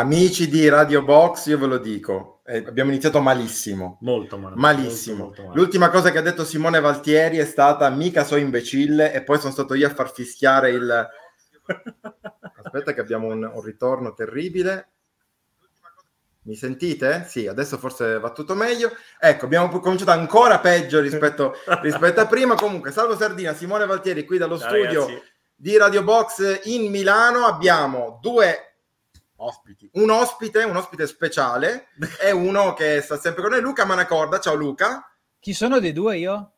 Amici di Radio Box, io ve lo dico, eh, abbiamo iniziato malissimo. Molto male. Malissimo. Molto, molto male. L'ultima cosa che ha detto Simone Valtieri è stata mica so imbecille e poi sono stato io a far fischiare il... Aspetta che abbiamo un, un ritorno terribile. Mi sentite? Sì, adesso forse va tutto meglio. Ecco, abbiamo cominciato ancora peggio rispetto, rispetto a prima. Comunque, salvo Sardina, Simone Valtieri qui dallo Ciao, studio ragazzi. di Radio Box in Milano. Abbiamo due ospiti, un ospite, un ospite speciale e uno che sta sempre con noi, Luca Manacorda. Ciao Luca. Chi sono dei due io?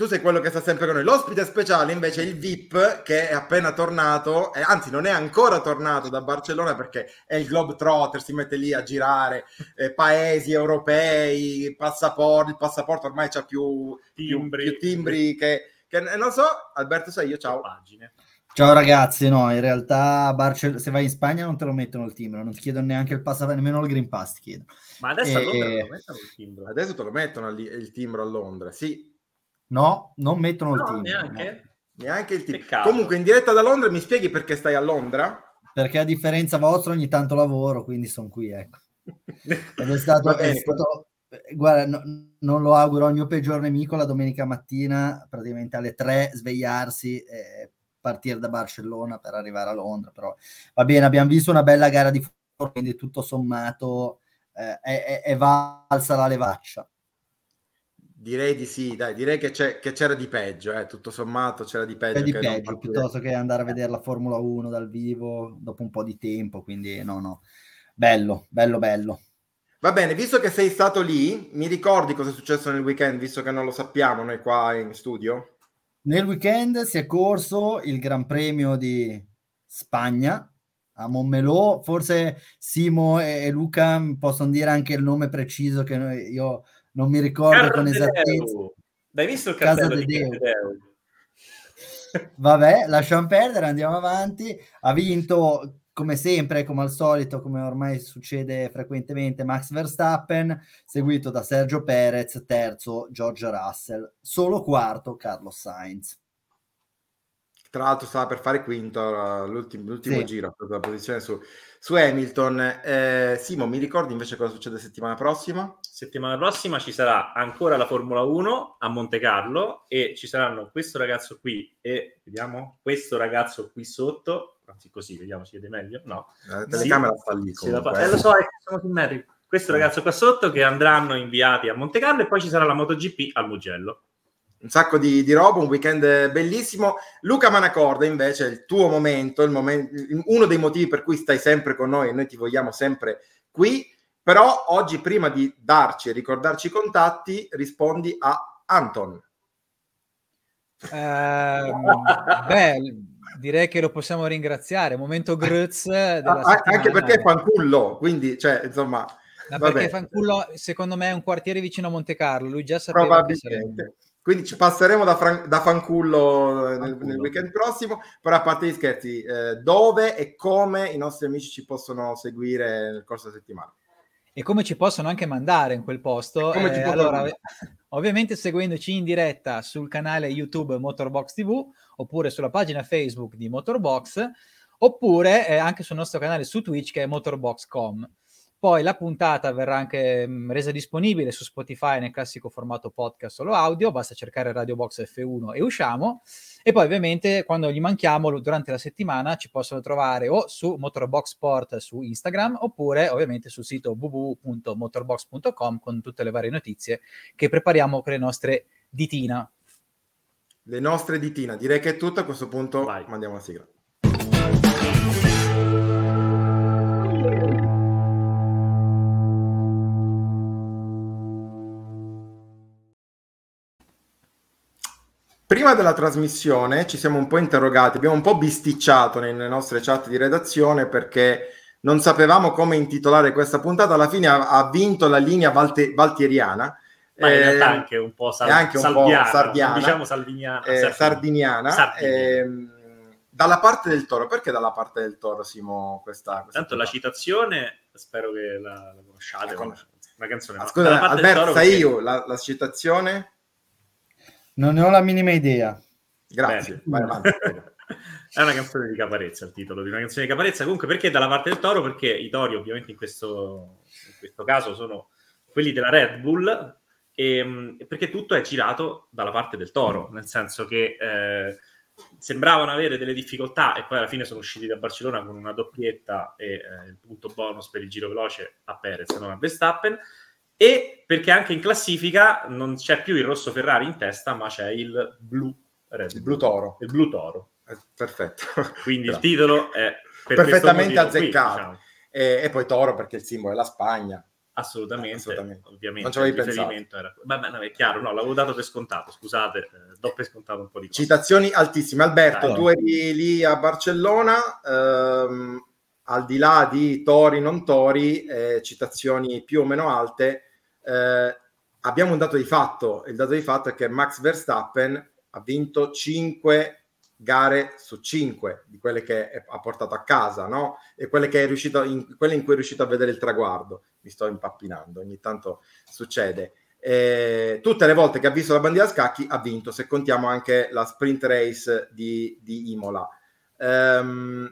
Tu sei quello che sta sempre con noi. L'ospite speciale invece è il VIP che è appena tornato, eh, anzi non è ancora tornato da Barcellona perché è il Globetrotter, si mette lì a girare eh, paesi europei, passaporti, il passaporto ormai c'ha più Timbri. più, più timbri che, che- non so, Alberto sei io, ciao. Pagine. Ciao ragazzi, no, in realtà a Barcel- se vai in Spagna non te lo mettono il timbro, non ti chiedono neanche il passaporto, nemmeno il Green Pass ti chiedono. Ma adesso a Eh, Londra non mettono il timbro. Adesso te lo mettono lì- il timbro a Londra, sì, No, non mettono il No, timbro. neanche? neanche il timbro. Peccato. Comunque in diretta da Londra mi spieghi perché stai a Londra? no, perché a differenza vostra ogni tanto lavoro, quindi sono qui, ecco. Ed è stato, è stato- eh, guarda, no- non lo auguro al mio peggior nemico la domenica mattina, praticamente alle 3 svegliarsi e partire da Barcellona per arrivare a Londra, però va bene, abbiamo visto una bella gara di Formula, quindi tutto sommato eh, è, è- valsa la levaccia. Direi di sì, dai, direi che, c'è- che c'era di peggio, eh, tutto sommato c'era di peggio. È di peggio piuttosto che andare a vedere la Formula 1 dal vivo dopo un po' di tempo, quindi no, no, bello, bello, bello. Va bene, visto che sei stato lì, mi ricordi cosa è successo nel weekend, visto che non lo sappiamo noi qua in studio? Nel weekend si è corso il Gran Premio di Spagna a Montmelò, forse Simo e Luca possono dire anche il nome preciso che io non mi ricordo con esattezza. Hai visto il Casa cartello de di. Cardedeu? Vabbè, lasciamo perdere, andiamo avanti. Ha vinto come sempre, come al solito, come ormai succede frequentemente, Max Verstappen, seguito da Sergio Perez, terzo George Russell, solo quarto Carlos Sainz. Tra l'altro stava per fare quinto l'ultimo, l'ultimo Sì. giro, la posizione su, su Hamilton. Eh, Simo, mi ricordi invece cosa succede settimana prossima? Settimana prossima ci sarà ancora la Formula 1 a Monte Carlo e ci saranno questo ragazzo qui e vediamo questo ragazzo qui sotto. Anzi, così vediamo, si vede meglio? No, La telecamera sta lì Sì, la comunque, fa- eh. eh, lo so, è che sono simmetrico. Questo ragazzo qua sotto che andranno inviati a Monte Carlo e poi ci sarà la MotoGP al Mugello. Un sacco di, di roba, un weekend bellissimo. Luca Manacorda, invece, il tuo momento, il momen- uno dei motivi per cui stai sempre con noi e noi ti vogliamo sempre qui. Però oggi, prima di darci e ricordarci i contatti, rispondi a Anton. Ehm, beh, direi che lo possiamo ringraziare. Momento Gruz Ah, anche perché è fancullo, quindi, cioè, insomma, Ma vabbè. perché Fanculo, secondo me, è un quartiere vicino a Monte Carlo. Lui già sapeva probabilmente. Quindi ci passeremo da, fran- da fancullo nel, nel weekend prossimo. Però, a parte gli scherzi, eh, dove e come i nostri amici ci possono seguire nel corso della settimana? E come ci possono anche mandare in quel posto? Eh, allora, ovviamente seguendoci in diretta sul canale YouTube Motorbox TV oppure sulla pagina Facebook di Motorbox oppure eh, anche sul nostro canale su Twitch che è Motorbox.com. Poi la puntata verrà anche mh, resa disponibile su Spotify nel classico formato podcast solo audio, basta cercare Radio Box F1 e usciamo. E poi ovviamente quando gli manchiamo durante la settimana ci possono trovare o su Motorbox Sport su Instagram oppure ovviamente sul sito www.motorbox.com con tutte le varie notizie che prepariamo con le nostre ditina. Le nostre ditina. Direi che è tutto. A questo punto Vai. mandiamo la sigla. Prima della trasmissione ci siamo un po' interrogati, abbiamo un po' bisticciato nelle nostre chat di redazione perché non sapevamo come intitolare questa puntata. Alla fine ha, ha vinto la linea valte- valtieriana. Ma in Eh, realtà anche un po' sal- anche un po' salviana, sardiana. non diciamo salviniana, eh, sardiniana. Ehm, dalla parte del toro, perché dalla parte del toro, Simo? Questa, questa Tanto la puntata? citazione, spero che la, la conosciate, La una canzone. Ah, scusa, Alberto, sai perché- io la, la citazione? Non ne ho la minima idea. Grazie. Vai avanti. È una canzone di Caparezza il titolo di una canzone di Caparezza. Comunque, perché dalla parte del toro? Perché i tori, ovviamente, in questo, in questo caso sono quelli della Red Bull, e, ehm, perché tutto è girato dalla parte del toro, nel senso che eh, sembravano avere delle difficoltà e poi alla fine sono usciti da Barcellona con una doppietta e eh, il punto bonus per il giro veloce a Perez, non a Verstappen. E perché anche in classifica non c'è più il rosso Ferrari in testa, ma c'è il blu Red Il blu toro. Il blu toro. Eh, perfetto. Quindi il titolo è per perfettamente azzeccato. Qui, diciamo. e, e, poi toro perché il simbolo è la Spagna. Assolutamente, assolutamente. ovviamente. Non ci avevi pensato. Era... Vabbè, no, è chiaro, no, l'avevo dato per scontato, scusate, eh, do per scontato un po' di cose. Citazioni altissime. Alberto, Dai. tu eri lì a Barcellona, ehm, al di là di tori, non tori, eh, citazioni più o meno alte, eh, abbiamo un dato di fatto. Il dato di fatto è che Max Verstappen ha vinto 5 gare su 5 di quelle che ha portato a casa, no? E quelle, che è riuscito in, quelle in cui è riuscito a vedere il traguardo. Mi sto impappinando, ogni tanto succede. E tutte le volte che ha visto la bandiera a scacchi ha vinto, se contiamo anche la sprint race di, di Imola. Um,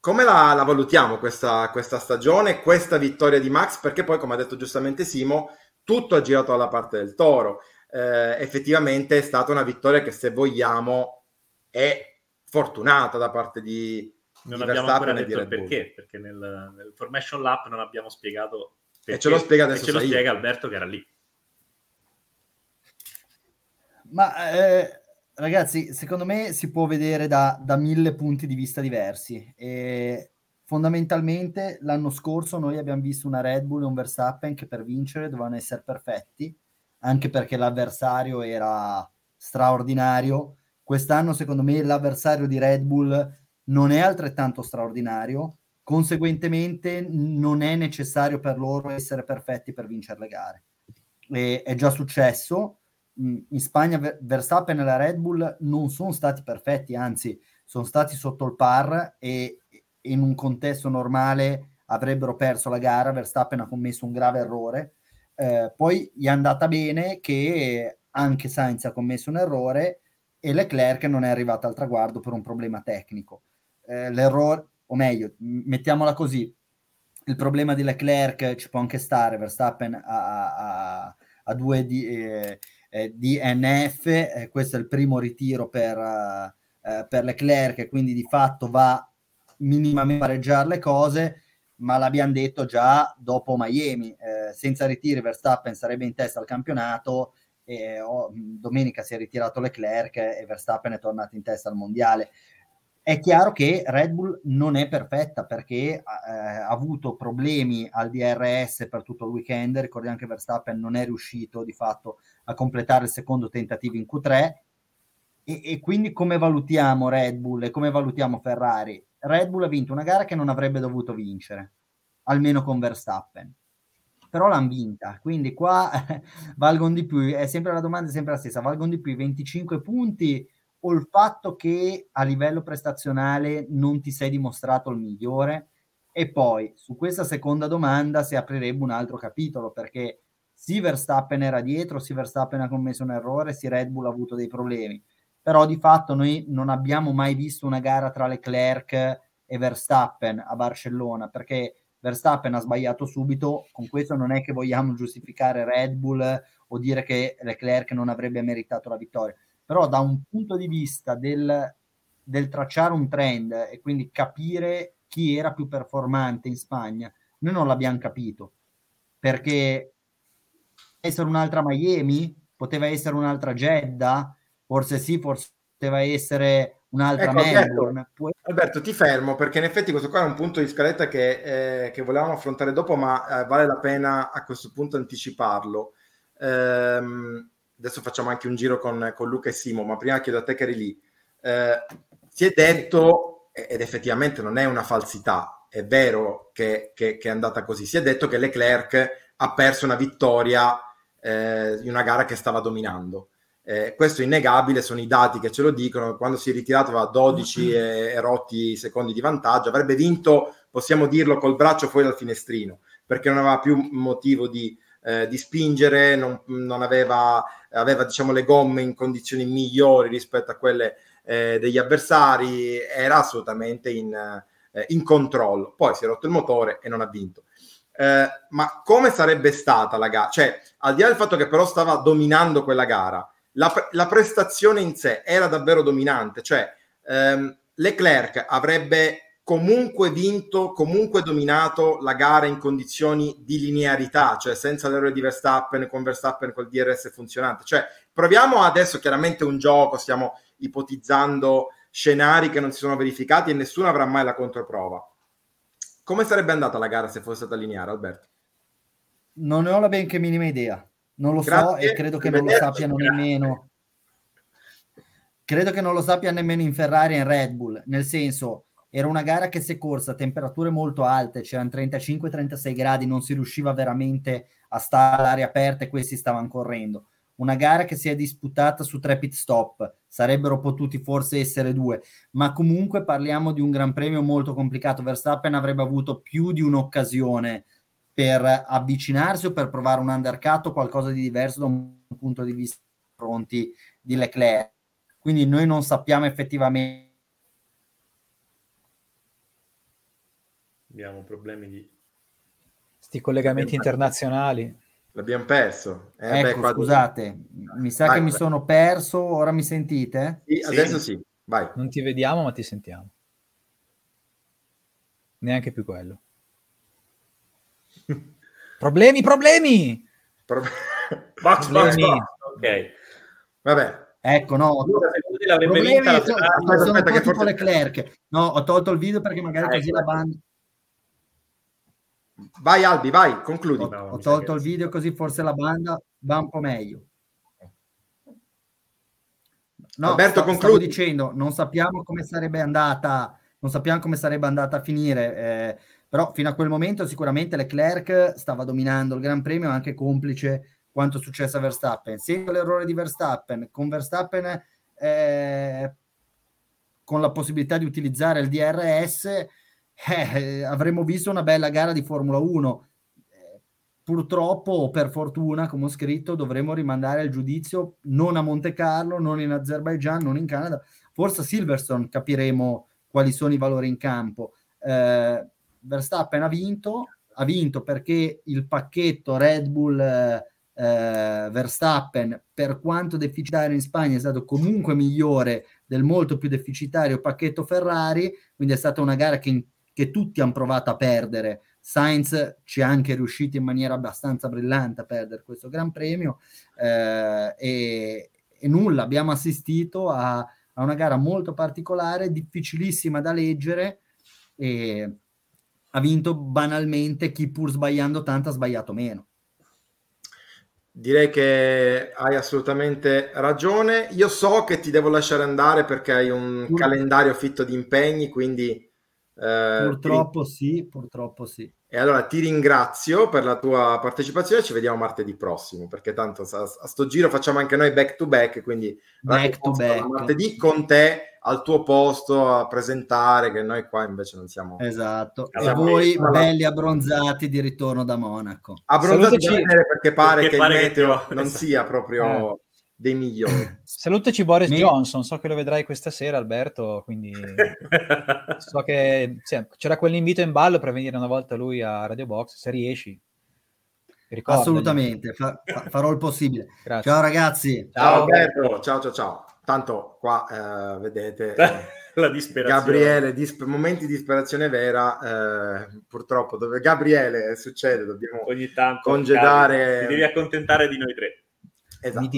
come la, la valutiamo questa, questa, stagione, questa vittoria di Max? Perché poi, come ha detto giustamente Simo, tutto ha girato dalla parte del toro. Eh, effettivamente è stata una vittoria che se vogliamo è fortunata da parte di, non di abbiamo ancora detto il perché, perché nel, nel, Formation Lab non abbiamo spiegato perché, e ce lo spiega adesso ce lo spiega Alberto che era lì. Ma eh, ragazzi secondo me si può vedere da, da mille punti di vista diversi e fondamentalmente l'anno scorso noi abbiamo visto una Red Bull e un Verstappen che per vincere dovevano essere perfetti anche perché l'avversario era straordinario. Quest'anno, secondo me, l'avversario di Red Bull non è altrettanto straordinario, conseguentemente non è necessario per loro essere perfetti per vincere le gare. E è già successo. In Spagna Verstappen e la Red Bull non sono stati perfetti, anzi sono stati sotto il par e in un contesto normale avrebbero perso la gara. Verstappen ha commesso un grave errore eh, poi gli è andata bene che anche Sainz ha commesso un errore e Leclerc non è arrivato al traguardo per un problema tecnico. Eh, l'errore, o meglio, mettiamola così, il problema di Leclerc ci può anche stare, Verstappen a, a, due di, eh, eh, DNF, eh, questo è il primo ritiro per, eh, per Leclerc, quindi di fatto va minimamente a pareggiare le cose, ma l'abbiamo detto già dopo Miami, eh, senza ritiri Verstappen sarebbe in testa al campionato, e, oh, domenica si è ritirato Leclerc e Verstappen è tornato in testa al mondiale. È chiaro che Red Bull non è perfetta perché eh, ha avuto problemi al DRS per tutto il weekend, ricordiamo che Verstappen non è riuscito di fatto a completare il secondo tentativo in Q3 e, e quindi come valutiamo Red Bull e come valutiamo Ferrari? Red Bull ha vinto una gara che non avrebbe dovuto vincere, almeno con Verstappen. Però l'hanno vinta, quindi qua valgono di più, è sempre la domanda è sempre la stessa, valgono di più i 25 punti o il fatto che a livello prestazionale non ti sei dimostrato il migliore? E poi su questa seconda domanda si aprirebbe un altro capitolo perché sì Verstappen era dietro, sì Verstappen ha commesso un errore, sì Red Bull ha avuto dei problemi, però di fatto noi non abbiamo mai visto una gara tra Leclerc e Verstappen a Barcellona, perché Verstappen ha sbagliato subito, con questo non è che vogliamo giustificare Red Bull o dire che Leclerc non avrebbe meritato la vittoria, però da un punto di vista del, del tracciare un trend e quindi capire chi era più performante in Spagna, noi non l'abbiamo capito, perché essere un'altra Miami, poteva essere un'altra Jeddah, forse sì, forse poteva essere un'altra ecco, Melbourne. Alberto, Alberto, ti fermo perché in effetti questo qua è un punto di scaletta che, eh, che volevamo affrontare dopo, ma eh, vale la pena a questo punto anticiparlo. Ehm, adesso facciamo anche un giro con, con, Luca e Simo, ma prima chiedo a te che eri lì. Eh, si è detto, ed effettivamente non è una falsità, è vero che, che, che, è andata così, si è detto che Leclerc ha perso una vittoria eh, in una gara che stava dominando. Eh, questo è innegabile, sono i dati che ce lo dicono. Quando si è ritirato aveva 12 e, e rotti secondi di vantaggio, avrebbe vinto, possiamo dirlo, col braccio fuori dal finestrino, perché non aveva più motivo di, eh, di spingere, non, non aveva, aveva diciamo, le gomme in condizioni migliori rispetto a quelle eh, degli avversari, era assolutamente in, eh, in, controllo. Poi si è rotto il motore e non ha vinto. Eh, ma come sarebbe stata la gara? Cioè, al di là del fatto che però stava dominando quella gara, la, la prestazione in sé era davvero dominante, cioè ehm, Leclerc avrebbe comunque vinto, comunque dominato la gara in condizioni di linearità, cioè senza l'errore di Verstappen, con Verstappen col DRS funzionante. Cioè, proviamo adesso chiaramente un gioco, stiamo ipotizzando scenari che non si sono verificati e nessuno avrà mai la controprova. Come sarebbe andata la gara se fosse stata lineare, Alberto? Non ne ho la benché minima idea. Non lo Grazie, so e credo che non lo sappiano nemmeno. Credo che non lo sappia nemmeno in Ferrari e in Red Bull, nel senso era una gara che si è corsa a temperature molto alte, c'erano 35-36 gradi, non si riusciva veramente a stare all'aria aperta e questi stavano correndo. Una gara che si è disputata su tre pit stop, sarebbero potuti forse essere due, ma comunque parliamo di un gran premio molto complicato. Verstappen avrebbe avuto più di un'occasione per avvicinarsi o per provare un undercut o qualcosa di diverso da un punto di vista fronti di Leclerc. Quindi noi non sappiamo effettivamente abbiamo problemi di... Sti collegamenti internazionali. L'abbiamo perso. Eh, ecco, beh, scusate, mi sa vai, che vai. mi sono perso, ora mi sentite? Sì, adesso sì, vai. Non ti vediamo, ma ti sentiamo. Neanche più quello. problemi, problemi! Pro... box, box, box. Ok. Vabbè, Ecco, no, problemi, la... aspetta, sono aspetta, che forse... Leclerc. No, ho tolto il video perché magari ah, così ecco. la banda Vai Albi, vai, concludi. Ho, ho tolto il video così forse la banda va un po' meglio. No, Alberto, sto, concludi. dicendo, non sappiamo come sarebbe andata, non sappiamo come sarebbe andata a finire, eh, però fino a quel momento sicuramente Leclerc stava dominando il Gran Premio, anche complice quanto è successo a Verstappen. Seguo l'errore di Verstappen, con Verstappen eh, con la possibilità di utilizzare il DRS, eh, avremmo visto una bella gara di Formula 1. Eh, purtroppo, o per fortuna, come ho scritto, dovremo rimandare il giudizio non a Monte Carlo, non in Azerbaijan, non in Canada. Forse a Silverstone capiremo quali sono i valori in campo. Eh, Verstappen ha vinto, ha vinto perché il pacchetto Red Bull eh, Verstappen, per quanto deficitario in Spagna, è stato comunque migliore del molto più deficitario pacchetto Ferrari, quindi è stata una gara che in che tutti hanno provato a perdere. Sainz ci è anche riuscito in maniera abbastanza brillante a perdere questo Gran Premio eh, e, e, nulla, abbiamo assistito a, a, una gara molto particolare, difficilissima da leggere e ha vinto banalmente chi pur sbagliando tanto ha sbagliato meno. Direi che hai assolutamente ragione. Io so che ti devo lasciare andare perché hai un calendario fitto di impegni, quindi eh, purtroppo ti... sì, purtroppo sì. E allora ti ringrazio per la tua partecipazione, ci vediamo martedì prossimo, perché tanto a, a sto giro facciamo anche noi back to back, quindi back to back. martedì con te al tuo posto a presentare, che noi qua invece non siamo... Esatto, e voi alla... belli abbronzati di ritorno da Monaco. Abbronzati perché pare perché che pare il meteo che non sia proprio... Eh dei migliori. Salutaci Boris Mi... Johnson, so che lo vedrai questa sera Alberto, quindi so che cioè, c'era quell'invito in ballo per venire una volta lui a Radio Box, se riesci. Ricordagli. Assolutamente, fa- fa- farò il possibile. Grazie. Ciao ragazzi. Ciao Alberto, ciao ciao ciao. Tanto qua eh, vedete la disperazione. Gabriele, disp- momenti di disperazione vera, eh, purtroppo dove Gabriele succede, dobbiamo ogni tanto congedare. Ti devi accontentare di noi tre. Esatto,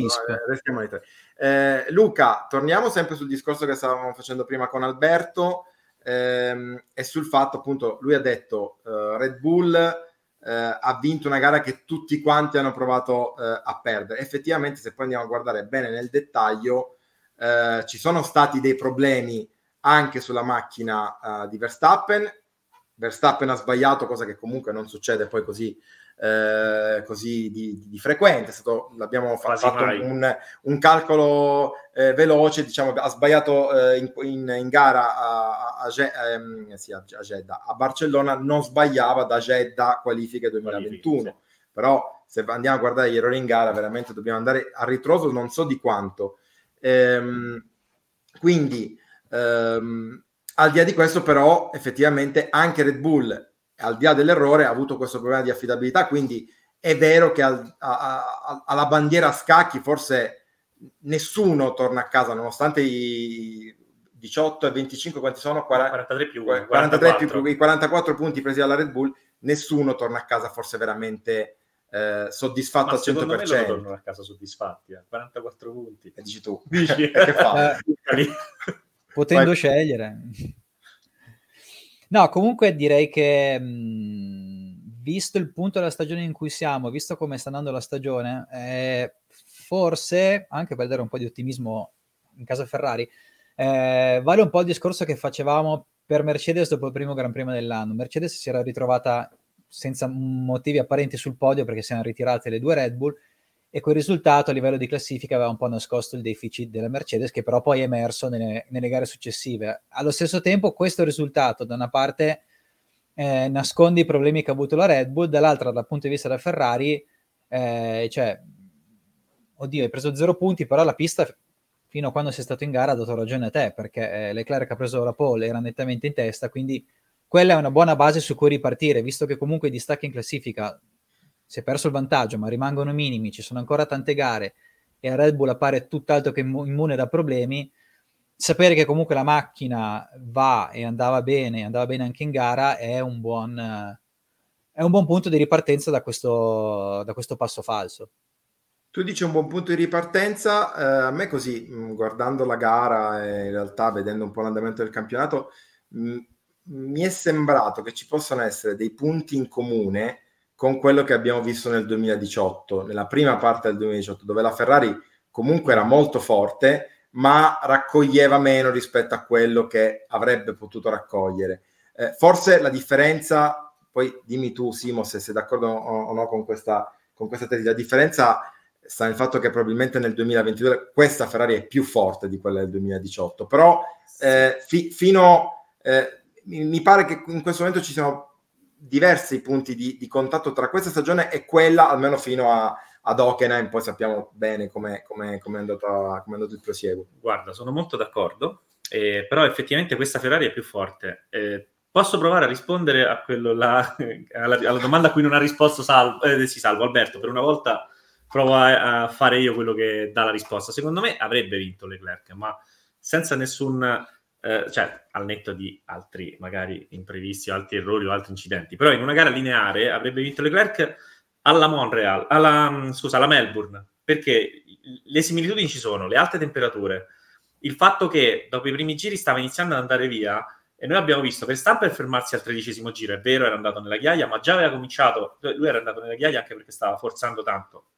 restiamo tre. Eh, Luca, torniamo sempre sul discorso che stavamo facendo prima con Alberto ehm, e sul fatto appunto, lui ha detto uh, Red Bull uh, ha vinto una gara che tutti quanti hanno provato uh, a perdere. Effettivamente se poi andiamo a guardare bene nel dettaglio ci sono stati dei problemi anche sulla macchina di Verstappen. Verstappen ha sbagliato, cosa che comunque non succede poi così eh, così di, di, frequente. Stato, abbiamo Quasi fatto un, un, calcolo eh, veloce, diciamo, ha sbagliato eh, in, in, in, gara a, a, a, ehm, sì, a, Jeddah, a Barcellona, non sbagliava da Jeddah qualifiche 2021. Qualifiche, sì. Però se andiamo a guardare gli errori in gara, veramente dobbiamo andare a ritroso non so di quanto. Ehm, quindi ehm, al di là di questo però effettivamente anche Red Bull al di là dell'errore ha avuto questo problema di affidabilità, quindi è vero che al, a, a, alla bandiera a scacchi forse nessuno torna a casa nonostante i 18 e 25 quanti sono 43 più 43 più i 44 punti presi dalla Red Bull nessuno torna a casa forse veramente eh, soddisfatto Ma al 100%. Me loro tornano a casa soddisfatti, eh. 44 punti. E dici tu, dici, che fa? Eh, potendo Vai. scegliere. No, comunque direi che mh, visto il punto della stagione in cui siamo, visto come sta andando la stagione, eh, forse, anche per dare un po' di ottimismo in caso Ferrari, eh, vale un po' il discorso che facevamo per Mercedes dopo il primo Gran Premio dell'anno. Mercedes si era ritrovata senza motivi apparenti sul podio perché si erano ritirate le due Red Bull e quel risultato a livello di classifica aveva un po' nascosto il deficit della Mercedes che però poi è emerso nelle, nelle gare successive. Allo stesso tempo questo risultato da una parte eh, nasconde i problemi che ha avuto la Red Bull, dall'altra dal punto di vista della Ferrari, eh, cioè, oddio, hai preso zero punti, però la pista fino a quando sei stato in gara ha dato ragione a te, perché eh, Leclerc ha preso la pole, era nettamente in testa, quindi quella è una buona base su cui ripartire, visto che comunque i distacchi in classifica si è perso il vantaggio, ma rimangono minimi, ci sono ancora tante gare e a Red Bull appare tutt'altro che immune da problemi, sapere che comunque la macchina va e andava bene, andava bene anche in gara, è un buon, è un buon punto di ripartenza da questo, da questo passo falso. Tu dici un buon punto di ripartenza, eh, a me così, mm, guardando la gara e in realtà vedendo un po' l'andamento del campionato, mh, mi è sembrato che ci possano essere dei punti in comune con quello che abbiamo visto nel 2018, nella prima parte del 2018, dove la Ferrari comunque era molto forte, ma raccoglieva meno rispetto a quello che avrebbe potuto raccogliere. Eh, forse la differenza, poi dimmi tu Simo se sei d'accordo o, no con questa, con questa tesi, la differenza sta nel fatto che probabilmente nel 2022 questa Ferrari è più forte di quella del 2018, però eh, fi, fino, eh, mi, mi, pare che in questo momento ci siano diversi punti di, di, contatto tra questa stagione e quella, almeno fino a, ad Hockenheim, poi sappiamo bene come è andato, il prosieguo. Guarda, sono molto d'accordo, eh, però effettivamente questa Ferrari è più forte. Eh, posso provare a rispondere a là, alla, alla, domanda a cui non ha risposto Salvo, eh, sì, Salvo Alberto, per una volta provo a, a, fare io quello che dà la risposta. Secondo me avrebbe vinto Leclerc, ma senza nessun, eh, cioè al netto di altri magari imprevisti, altri errori o altri incidenti, però in una gara lineare avrebbe vinto Leclerc alla Montreal, alla, scusa, alla Melbourne, perché le similitudini ci sono, le alte temperature, il fatto che dopo i primi giri stava iniziando ad andare via e noi abbiamo visto per Verstappen fermarsi al tredicesimo giro, è vero, era andato nella ghiaia, ma già aveva cominciato, lui era andato nella ghiaia anche perché stava forzando tanto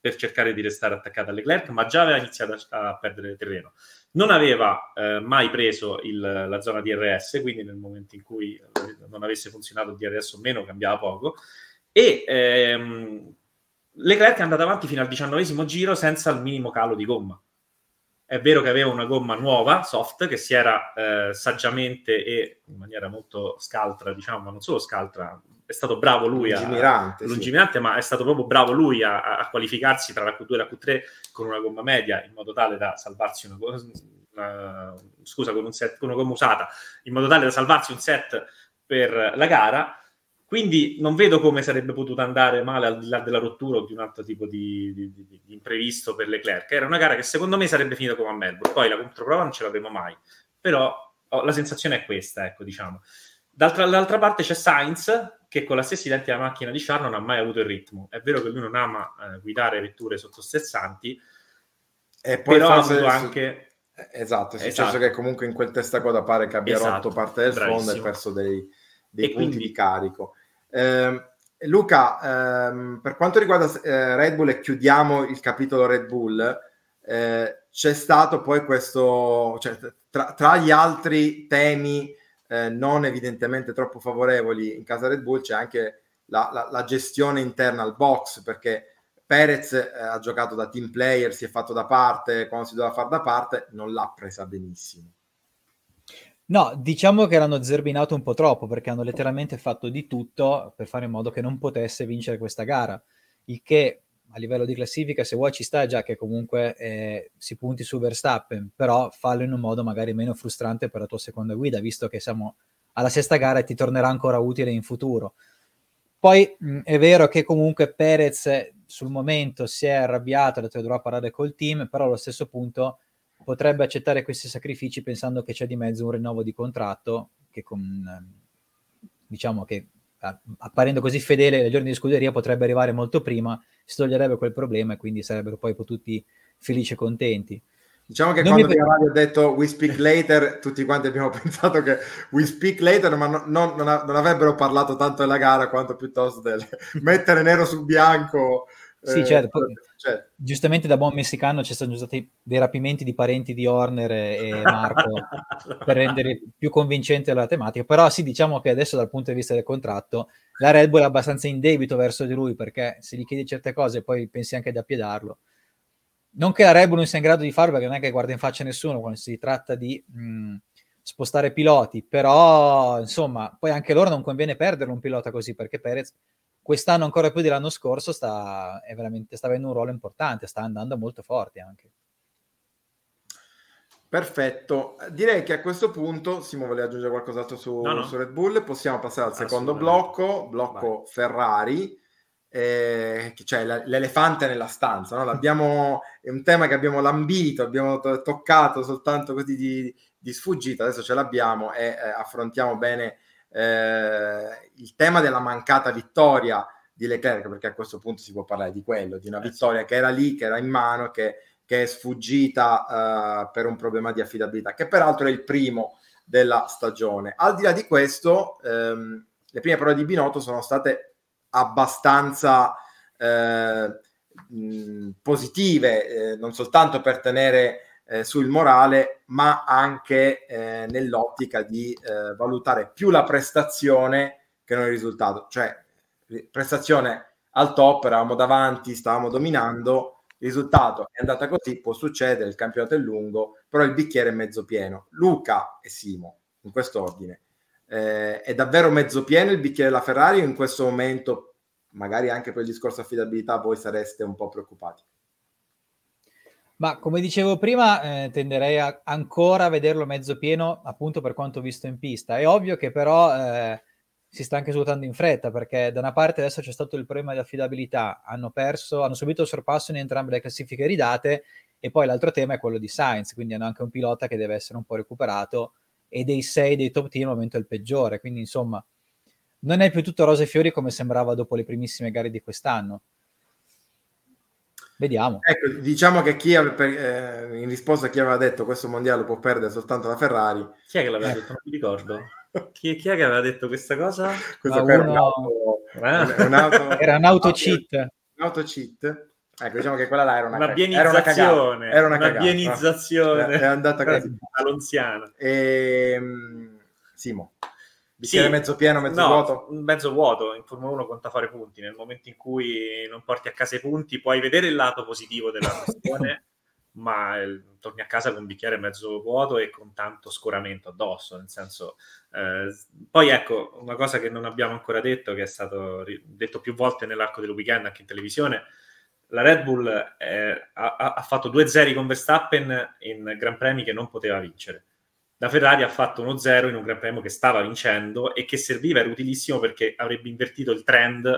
per cercare di restare attaccato a Leclerc, ma già aveva iniziato a, a perdere terreno. Non aveva eh, mai preso il, la zona DRS, quindi nel momento in cui non avesse funzionato il DRS o meno cambiava poco, e ehm, Leclerc è andato avanti fino al diciannovesimo giro senza il minimo calo di gomma. È vero che aveva una gomma nuova, soft, che si era eh, saggiamente e in maniera molto scaltra, diciamo, ma non solo scaltra, è stato bravo lui a, lungimirante sì. ma è stato proprio bravo lui a, a, qualificarsi tra la Q2 e la Q3 con una gomma media in modo tale da salvarsi una, una scusa con, un set, con una gomma usata in modo tale da salvarsi un set per la gara quindi non vedo come sarebbe potuto andare male al di là della rottura o di un altro tipo di, di, di, di imprevisto per Leclerc. Era una gara che secondo me sarebbe finita come a Melbourne. Poi la controprova non ce l'avremo mai. Però oh, la sensazione è questa, ecco, diciamo. D'altra, dall'altra parte c'è Sainz che con la stessa identica macchina di Char non ha mai avuto il ritmo. È vero che lui non ama eh, guidare vetture sottostessanti, e poi però ha avuto anche... Esatto, è successo esatto. che comunque in quel testa coda pare che abbia esatto, rotto parte del bravissimo. fondo e perso dei, dei punti quindi... di carico. Eh, Luca, ehm, per quanto riguarda eh, Red Bull e chiudiamo il capitolo Red Bull, eh, c'è stato poi questo, cioè, tra, tra gli altri temi eh, non evidentemente troppo favorevoli in casa Red Bull, c'è anche la, la, la gestione interna al box, perché Perez eh, ha giocato da team player, si è fatto da parte quando si doveva fare da parte, non l'ha presa benissimo. No, diciamo che l'hanno zerbinato un po' troppo perché hanno letteralmente fatto di tutto per fare in modo che non potesse vincere questa gara, il che a livello di classifica, se vuoi ci sta già che comunque eh, si punti su Verstappen, però fallo in un modo magari meno frustrante per la tua seconda guida, visto che siamo alla sesta gara e ti tornerà ancora utile in futuro. Poi mh, è vero che comunque Perez sul momento si è arrabbiato, ha detto che dovrà parlare col team, però allo stesso punto potrebbe accettare questi sacrifici pensando che c'è di mezzo un rinnovo di contratto che con, diciamo che apparendo così fedele ai giorni di scuderia potrebbe arrivare molto prima, si toglierebbe quel problema e quindi sarebbero poi tutti felici e contenti. Diciamo che non quando mi... Ha detto we speak later, tutti quanti abbiamo pensato che we speak later, ma no, non, non, non, avrebbero parlato tanto della gara quanto piuttosto del mettere nero su bianco sì, eh, certo. Poi, certo. Giustamente da buon messicano ci sono stati dei rapimenti di parenti di Horner e Marco per rendere più convincente la tematica, però sì, diciamo che adesso dal punto di vista del contratto la Red Bull è abbastanza in debito verso di lui perché se gli chiedi certe cose poi pensi anche di appiedarlo. Non che la Red Bull non sia in grado di farlo perché non è che guarda in faccia nessuno quando si tratta di mh, spostare piloti, però insomma poi anche loro non conviene perdere un pilota così perché Perez quest'anno ancora più dell'anno scorso sta, sta avendo un ruolo importante, sta andando molto forte anche. Perfetto, direi che a questo punto Simo vuole aggiungere qualcos'altro su, no, no. su, Red Bull, possiamo passare al secondo blocco, blocco Vai. Ferrari, eh, c'è l'elefante nella stanza, no? è un tema che abbiamo lambito, abbiamo to- toccato soltanto così di, di, sfuggita, adesso ce l'abbiamo e eh, affrontiamo bene eh, il tema della mancata vittoria di Leclerc, perché a questo punto si può parlare di quello, di una eh vittoria che era lì, che era in mano, che, che è sfuggita uh, per un problema di affidabilità, che peraltro è il primo della stagione. Al di là di questo, ehm, le prime prove di Binotto sono state abbastanza eh, mh, positive, eh, non soltanto per tenere eh, sul morale, ma anche eh, nell'ottica di eh, valutare più la prestazione che non il risultato. Cioè, prestazione al top, eravamo davanti, stavamo dominando, il risultato è andata così, può succedere, il campionato è lungo, però il bicchiere è mezzo pieno. Luca e Simo, in questo ordine. Eh, è davvero mezzo pieno il bicchiere della Ferrari in questo momento, magari anche per il discorso affidabilità, voi sareste un po' preoccupati? Ma come dicevo prima, eh, tenderei a ancora a vederlo mezzo pieno, appunto per quanto visto in pista. È ovvio che però eh, si sta anche svuotando in fretta, perché da una parte adesso c'è stato il problema di affidabilità, hanno perso, hanno subito il sorpasso in entrambe le classifiche ridate, e poi l'altro tema è quello di Sainz, quindi hanno anche un pilota che deve essere un po' recuperato, e dei sei dei top team al momento è il peggiore, quindi insomma non è più tutto rose e fiori come sembrava dopo le primissime gare di quest'anno. Vediamo. Ecco, diciamo che chi aveva, eh, in risposta a chi aveva detto questo mondiale può perdere soltanto la Ferrari. Chi è che l'aveva eh. detto? Non mi ricordo. Chi, chi, è che aveva detto questa cosa? Questo uno... era, un auto, eh. un auto, era un auto cheat. Un auto cheat. Ecco, diciamo che quella là era una, una bienizzazione. Era una, una bienizzazione. È andata così. Alonziana. E, ehm, Simo. Bicchiere sì, mezzo pieno, mezzo no, vuoto? Mezzo vuoto, in Formula 1 conta fare punti, nel momento in cui non porti a casa i punti puoi vedere il lato positivo della questione, ma il, torni a casa con un bicchiere mezzo vuoto e con tanto scoramento addosso, nel senso... Eh, poi ecco, una cosa che non abbiamo ancora detto, che è stato detto più volte nell'arco del weekend anche in televisione, la Red Bull eh, ha, ha fatto 2-0 con Verstappen in Gran Premi che non poteva vincere la Ferrari ha fatto uno zero in un Gran Premio che stava vincendo e che serviva, era utilissimo perché avrebbe invertito il trend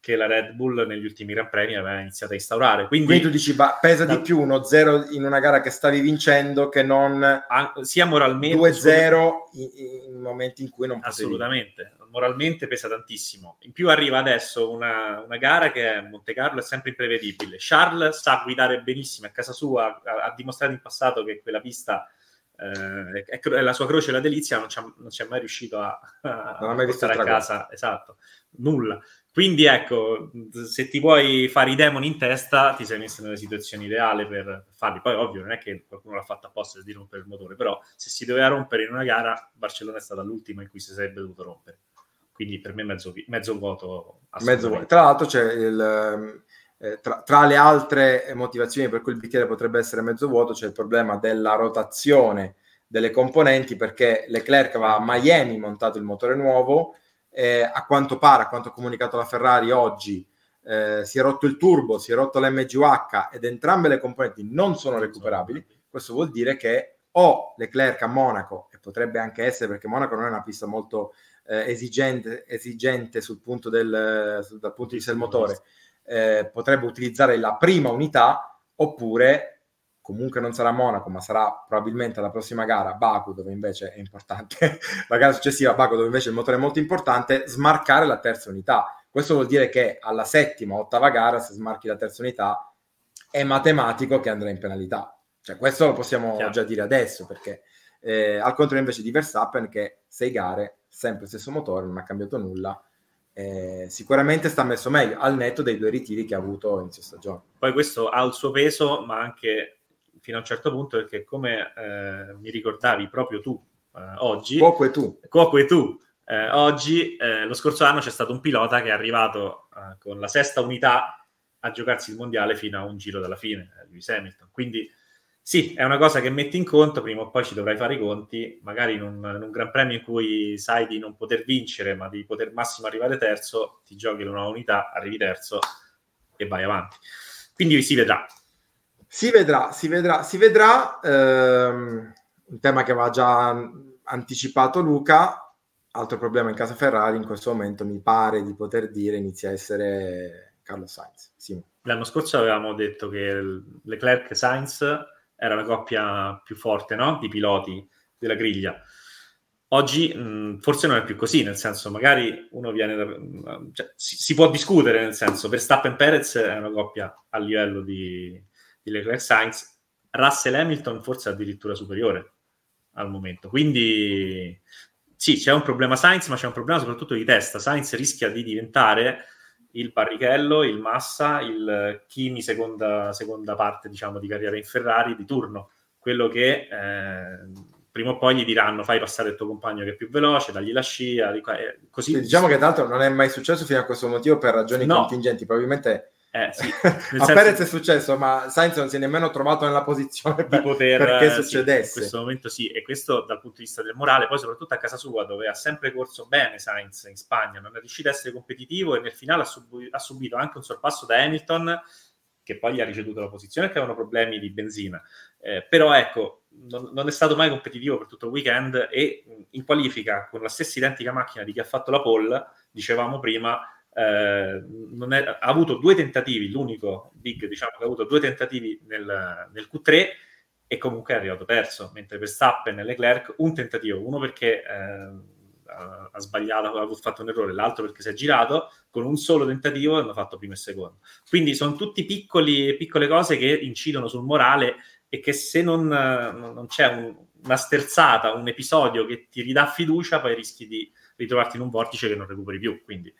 che la Red Bull negli ultimi Gran Premi aveva iniziato a instaurare. Quindi, Quindi tu dici, ma pesa da... di più uno zero in una gara che stavi vincendo che non An- sia moralmente 2-0 in, in, momenti in cui non potevi. Assolutamente, moralmente pesa tantissimo. In più arriva adesso una, una gara che è Monte Carlo è sempre imprevedibile. Charles sa guidare benissimo a casa sua, ha, ha dimostrato in passato che quella pista eh, è, è, la sua croce la delizia non, non ci è mai riuscito a, a non mai portare a casa. Esatto, nulla. Quindi ecco se ti vuoi fare i demoni in testa ti sei messo nella situazione ideale per farli. Poi ovvio non è che qualcuno l'ha fatto apposta di rompere il motore però se si doveva rompere in una gara Barcellona è stata l'ultima in cui si sarebbe dovuto rompere. Quindi per me mezzo, mezzo vuoto mezzo vuoto tra l'altro c'è il eh, tra, tra, le altre motivazioni per cui il bicchiere potrebbe essere mezzo vuoto c'è il problema della rotazione delle componenti perché Leclerc va a Miami montato il motore nuovo eh, a quanto pare, a quanto ha comunicato la Ferrari oggi eh, si è rotto il turbo, si è rotto l'MGUH ed entrambe le componenti non sono recuperabili, questo vuol dire che o Leclerc a Monaco, e potrebbe anche essere perché Monaco non è una pista molto eh, esigente, esigente, sul punto del, dal punto di vista del motore, eh, potrebbe utilizzare la prima unità oppure comunque non sarà Monaco, ma sarà probabilmente la prossima gara Baku, dove invece è importante, la gara successiva Baku, dove invece il motore è molto importante, smarcare la terza unità. Questo vuol dire che alla settima, ottava gara, se smarchi la terza unità, è matematico che andrà in penalità. Cioè, questo lo possiamo Chiaro. già dire adesso, perché eh, al contrario invece di Verstappen, che sei gare, sempre stesso motore, non ha cambiato nulla, eh, sicuramente sta messo meglio al netto dei due ritiri che ha avuto inizio stagione. Poi questo ha il suo peso, ma anche fino a un certo punto perché come eh, mi ricordavi proprio tu eh, oggi Cuoco e tu Cuoco e tu eh, oggi eh, lo scorso anno c'è stato un pilota che è arrivato eh, con la sesta unità a giocarsi il mondiale fino a un giro dalla fine Lewis Hamilton quindi sì, è una cosa che metti in conto, prima o poi ci dovrai fare i conti, magari in un, in un, Gran Premio in cui sai di non poter vincere, ma di poter massimo arrivare terzo, ti giochi la nuova unità, arrivi terzo e vai avanti. Quindi si vedrà. Si vedrà, si vedrà, si vedrà. Ehm, un tema che aveva già anticipato Luca. Altro problema in casa Ferrari in questo momento mi pare di poter dire inizia a essere Carlo Sainz. Sì. L'anno scorso avevamo detto che Leclerc e Sainz era la coppia più forte no? di piloti della griglia. Oggi mh, forse non è più così, nel senso magari uno viene da, cioè, si, si, può discutere, nel senso Verstappen Perez è una coppia a livello di, di Leclerc Sainz, Russell Hamilton forse addirittura superiore al momento. Quindi sì, c'è un problema Sainz, ma c'è un problema soprattutto di testa. Sainz rischia di diventare il Barrichello, il Massa, il Kimi seconda, seconda parte diciamo, di carriera in Ferrari di turno, quello che eh, prima o poi gli diranno fai passare il tuo compagno che è più veloce, dagli la scia, di qua, eh, così. Diciamo che tra l'altro non è mai successo fino a questo motivo per ragioni no. contingenti, probabilmente eh, sì. a Perez è successo, ma Sainz non si è nemmeno trovato nella posizione per, poter, perché succedesse. Sì, in questo momento sì, e questo dal punto di vista del morale, poi soprattutto a casa sua, dove ha sempre corso bene Sainz in Spagna, non è riuscito a essere competitivo e nel finale ha, sub- ha subito anche un sorpasso da Hamilton, che poi gli ha ricevuto la posizione, che avevano problemi di benzina. Eh, però ecco, non, non, è stato mai competitivo per tutto il weekend e in qualifica con la stessa identica macchina di chi ha fatto la pole, dicevamo prima, eh, è, ha avuto due tentativi, l'unico big diciamo che ha avuto due tentativi nel, nel Q3 e comunque è arrivato terzo, mentre Verstappen e Leclerc un tentativo, uno perché eh, ha sbagliato, ha fatto un errore, l'altro perché si è girato, con un solo tentativo hanno fatto primo e secondo. Quindi sono piccoli, piccole cose che incidono sul morale e che se non, non c'è un, una sterzata, un episodio che ti ridà fiducia, poi rischi di ritrovarti in un vortice che non recuperi più. Quindi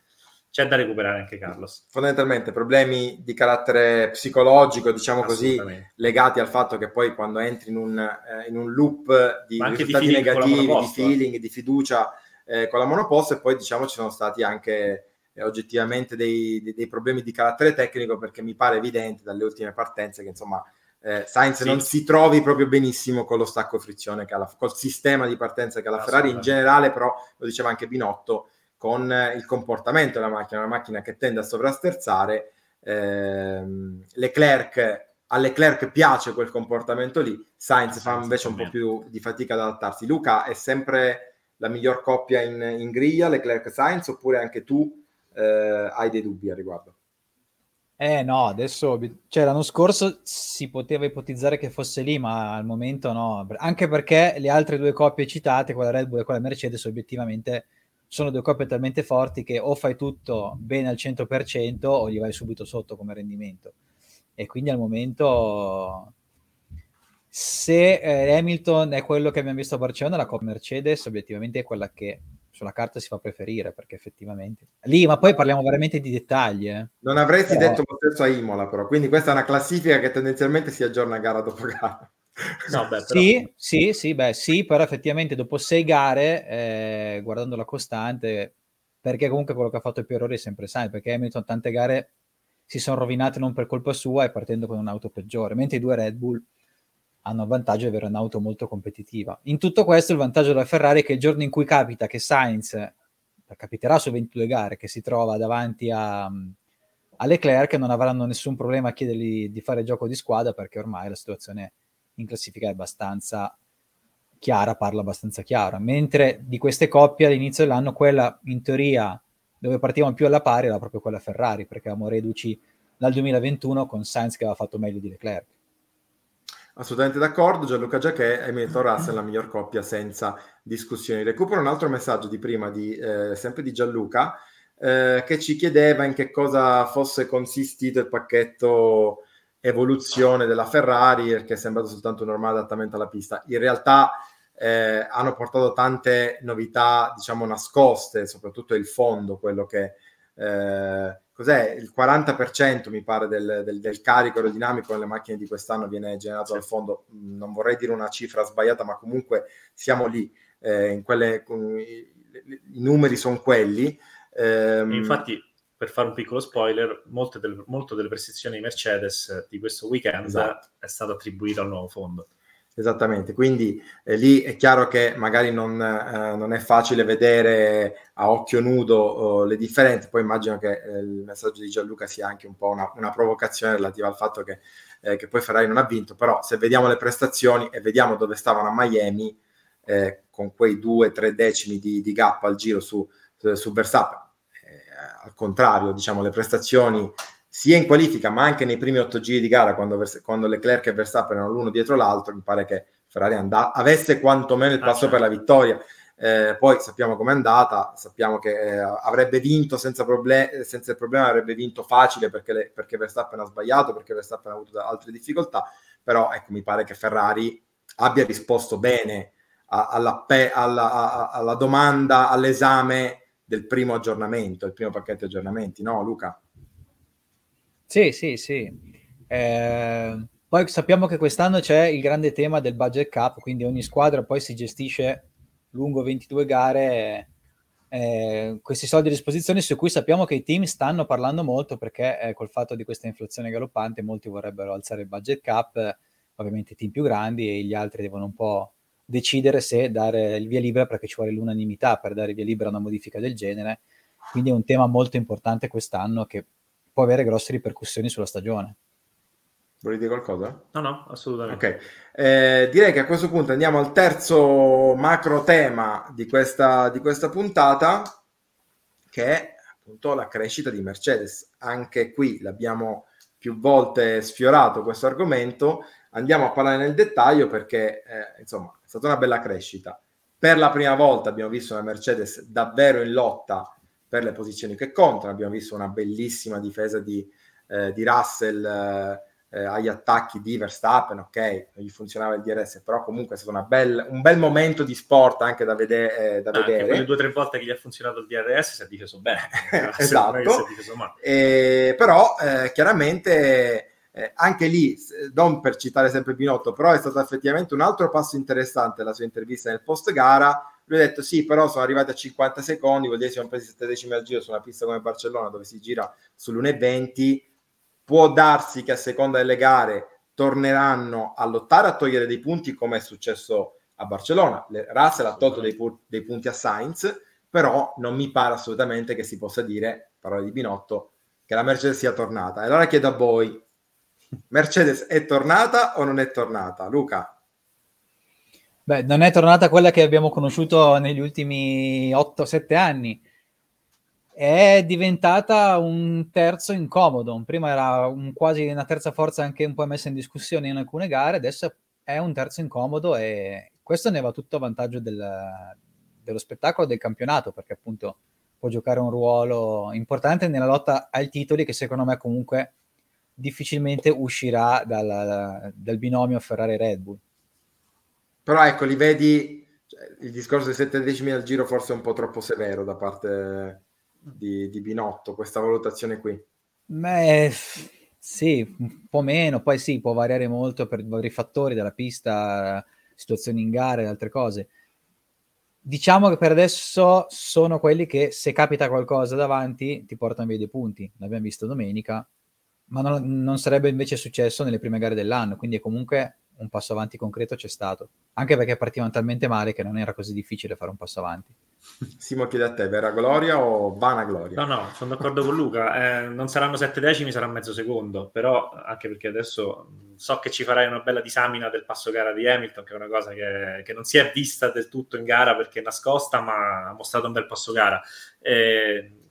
c'è da recuperare anche Carlos. Fondamentalmente problemi di carattere psicologico, diciamo così, legati al fatto che poi quando entri in un, eh, in un loop di risultati di negativi, di feeling, di fiducia eh, con la monoposto e poi diciamo ci sono stati anche eh, oggettivamente dei, dei, dei, problemi di carattere tecnico perché mi pare evidente dalle ultime partenze che insomma eh, Sainz sì. non si trovi proprio benissimo con lo stacco frizione che ha la, col sistema di partenza che ha la Ferrari in generale però lo diceva anche Binotto con il comportamento della macchina, una macchina che tende a sovrasterzare. Ehm, Leclerc, a Leclerc piace quel comportamento lì, Sainz fa invece un po' più di fatica ad adattarsi. Luca è sempre la miglior coppia in, in griglia, Leclerc-Sainz, oppure anche tu eh, hai dei dubbi a riguardo? Eh no, adesso, cioè l'anno scorso si poteva ipotizzare che fosse lì, ma al momento no, anche perché le altre due coppie citate, quella Red Bull e quella Mercedes, obiettivamente sono due coppie talmente forti che o fai tutto bene al 100% o gli vai subito sotto come rendimento. E quindi al momento, se eh, Hamilton è quello che abbiamo visto a Barcellona, la Coppa Mercedes obiettivamente è quella che sulla carta si fa preferire perché effettivamente lì ma poi parliamo veramente di dettagli eh. non avresti però... detto lo stesso a Imola però quindi questa è una classifica che tendenzialmente si aggiorna gara dopo gara No, beh, però... Sì, sì, sì, beh, sì, però effettivamente dopo sei gare, eh, guardando la costante, perché comunque quello che ha fatto il più errore è sempre Sainz, perché Hamilton tante gare si sono rovinate non per colpa sua e partendo con un'auto peggiore, mentre i due Red Bull hanno il vantaggio di avere un'auto molto competitiva. In tutto questo il vantaggio della Ferrari è che il giorno in cui capita che Sainz, capiterà su 22 gare, che si trova davanti a, a Leclerc non avranno nessun problema a chiedergli di fare gioco di squadra perché ormai la situazione in classifica è abbastanza chiara, parla abbastanza chiara, mentre di queste coppie all'inizio dell'anno quella in teoria dove partivamo più alla pari era proprio quella Ferrari perché avevamo reduci dal 2021 con Sainz che aveva fatto meglio di Leclerc. Assolutamente d'accordo, Gianluca Giacché e Hamilton Russell la miglior coppia senza discussioni. Recupero un altro messaggio di prima, di, eh, sempre di Gianluca, eh, che ci chiedeva in che cosa fosse consistito il pacchetto evoluzione della Ferrari, perché è sembrato soltanto un normale adattamento alla pista. In realtà eh, hanno portato tante novità, diciamo, nascoste, soprattutto il fondo, quello che... Eh, cos'è? Il 40% mi pare del, del, del, carico aerodinamico nelle macchine di quest'anno viene generato dal fondo. Non vorrei dire una cifra sbagliata, ma comunque siamo lì. Eh, in quelle, i, i, numeri sono quelli. Infatti, per fare un piccolo spoiler, molte del, molto delle prestazioni di Mercedes di questo weekend esatto. è stato attribuito al nuovo fondo. Esattamente, quindi eh, lì è chiaro che magari non, eh, non, è facile vedere a occhio nudo oh, le differenze, poi immagino che eh, il messaggio di Gianluca sia anche un po' una, una provocazione relativa al fatto che, eh, che, poi Ferrari non ha vinto, però se vediamo le prestazioni e vediamo dove stavano a Miami, eh, con quei due, tre decimi di, di gap al giro su, su Verstappen, eh, al contrario, diciamo, le prestazioni sia in qualifica ma anche nei primi otto giri di gara quando, quando Leclerc e Verstappen erano l'uno dietro l'altro mi pare che Ferrari and- avesse quantomeno il ah, passo ah, per la vittoria. Eh, poi sappiamo com'è andata sappiamo che eh, avrebbe vinto senza, proble- senza il problema avrebbe vinto facile perché, le- perché Verstappen ha sbagliato perché Verstappen ha avuto altre difficoltà però ecco mi pare che Ferrari abbia risposto bene alla, pe- alla, a- alla domanda all'esame del primo aggiornamento il primo pacchetto di aggiornamenti no Luca? Sì, sì, sì. Eh, poi sappiamo che quest'anno c'è il grande tema del budget cap, quindi ogni squadra poi si gestisce lungo 22 gare eh, questi soldi a disposizione su cui sappiamo che i team stanno parlando molto perché eh, col fatto di questa inflazione galoppante molti vorrebbero alzare il budget cap, ovviamente i team più grandi e gli altri devono un po' decidere se dare il via libera perché ci vuole l'unanimità per dare via libera a una modifica del genere. Quindi è un tema molto importante quest'anno che può avere grosse ripercussioni sulla stagione. Vuoi dire qualcosa? No, no, assolutamente. Ok, eh, direi che a questo punto andiamo al terzo macro tema di questa, di questa puntata, che è appunto la crescita di Mercedes. Anche qui l'abbiamo più volte sfiorato questo argomento, andiamo a parlare nel dettaglio perché eh, insomma stata una bella crescita. Per la prima volta abbiamo visto una Mercedes davvero in lotta per le posizioni che contano. Abbiamo visto una bellissima difesa di, eh, di Russell eh, agli attacchi di Verstappen, ok, non gli funzionava il DRS, però comunque è stato bel, un bel momento di sport anche da, vede- eh, da vedere. Anche quelle due o tre volte che gli ha funzionato il DRS si è difeso bene. esatto, eh, però eh, chiaramente... Eh, anche lì, non per citare sempre Binotto, però è stato effettivamente un altro passo interessante la sua intervista nel post gara, lui ha detto sì, però sono arrivati a 50 secondi, vuol dire che siamo presi 7 decimi al giro su una pista come Barcellona dove si gira sull'1,20. Può darsi che a seconda delle gare torneranno a lottare a togliere dei punti come è successo a Barcellona. Le, Russell ha tolto dei, pu- dei punti a Sainz, però non mi pare assolutamente che si possa dire, parole di Binotto, che la Mercedes sia tornata. E allora chiedo a voi, Mercedes è tornata o non è tornata? Luca? Beh, non è tornata quella che abbiamo conosciuto negli ultimi 8-7 anni. È diventata un terzo incomodo. Prima era un, quasi una terza forza anche un po' messa in discussione in alcune gare, adesso è un terzo incomodo e questo ne va tutto a vantaggio del, dello spettacolo del campionato, perché appunto può giocare un ruolo importante nella lotta ai titoli che secondo me comunque difficilmente uscirà dal, dal binomio Ferrari-Red Bull. Però ecco, li vedi, cioè, il discorso dei 7 decimi al giro forse è un po' troppo severo da parte di, di Binotto, questa valutazione qui. Beh, sì, un po' meno, poi sì, può variare molto per vari fattori della pista, situazioni in gara e altre cose. Diciamo che per adesso sono quelli che se capita qualcosa davanti ti portano via dei punti. L'abbiamo visto domenica, ma non, non sarebbe invece successo nelle prime gare dell'anno, quindi comunque un passo avanti concreto c'è stato, anche perché partivano talmente male che non era così difficile fare un passo avanti. Simo chiede a te, vera gloria o vana gloria? No, no, sono d'accordo con Luca. Eh, non saranno sette decimi, sarà mezzo secondo. Però, anche perché adesso so che ci farai una bella disamina del passo gara di Hamilton, che è una cosa che, che non si è vista del tutto in gara perché è nascosta, ma ha mostrato un bel passo gara. Eh,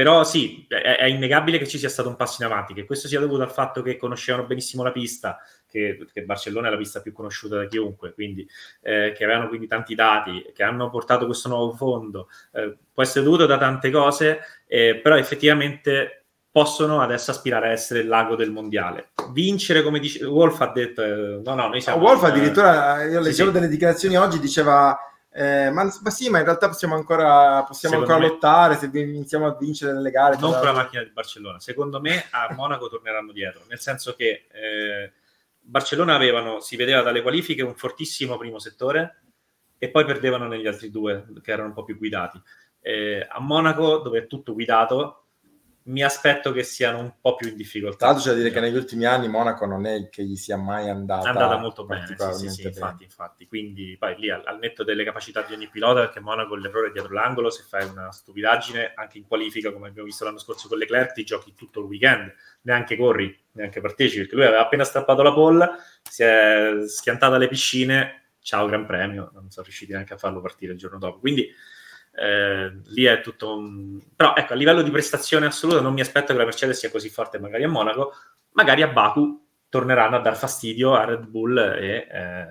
però sì, è, è, innegabile che ci sia stato un passo in avanti, che questo sia dovuto al fatto che conoscevano benissimo la pista, che, che Barcellona è la pista più conosciuta da chiunque, quindi eh, che avevano quindi tanti dati, che hanno portato questo nuovo fondo. Eh, può essere dovuto da tante cose, eh, però effettivamente possono adesso aspirare a essere il lago del mondiale. Vincere, come dice Wolf ha detto, eh, no, no, noi siamo... Wolf addirittura, io leggevo sì, delle dichiarazioni oggi, diceva eh, ma, ma, sì, ma in realtà possiamo ancora, possiamo ancora me, lottare se iniziamo a vincere nelle gare. Non con la macchina di Barcellona. Secondo me a Monaco torneranno dietro, nel senso che eh, Barcellona avevano, si vedeva dalle qualifiche, un fortissimo primo settore e poi perdevano negli altri due che erano un po' più guidati. Eh, a Monaco, dove è tutto guidato, mi aspetto che siano un po' più in difficoltà. Tra l'altro c'è da dire che negli ultimi anni Monaco non è che gli sia mai andata, è andata molto bene, sì, sì, sì, infatti, infatti, quindi poi lì al, al, netto delle capacità di ogni pilota, perché Monaco l'errore dietro l'angolo, se fai una stupidaggine anche in qualifica, come abbiamo visto l'anno scorso con Leclerc, ti giochi tutto il weekend, neanche corri, neanche partecipi, perché lui aveva appena strappato la pole, si è schiantata alle piscine, ciao Gran Premio, non sono riusciti neanche a farlo partire il giorno dopo, quindi eh, lì è tutto un... però ecco a livello di prestazione assoluta non mi aspetto che la Mercedes sia così forte magari a Monaco magari a Baku torneranno a dar fastidio a Red Bull e eh,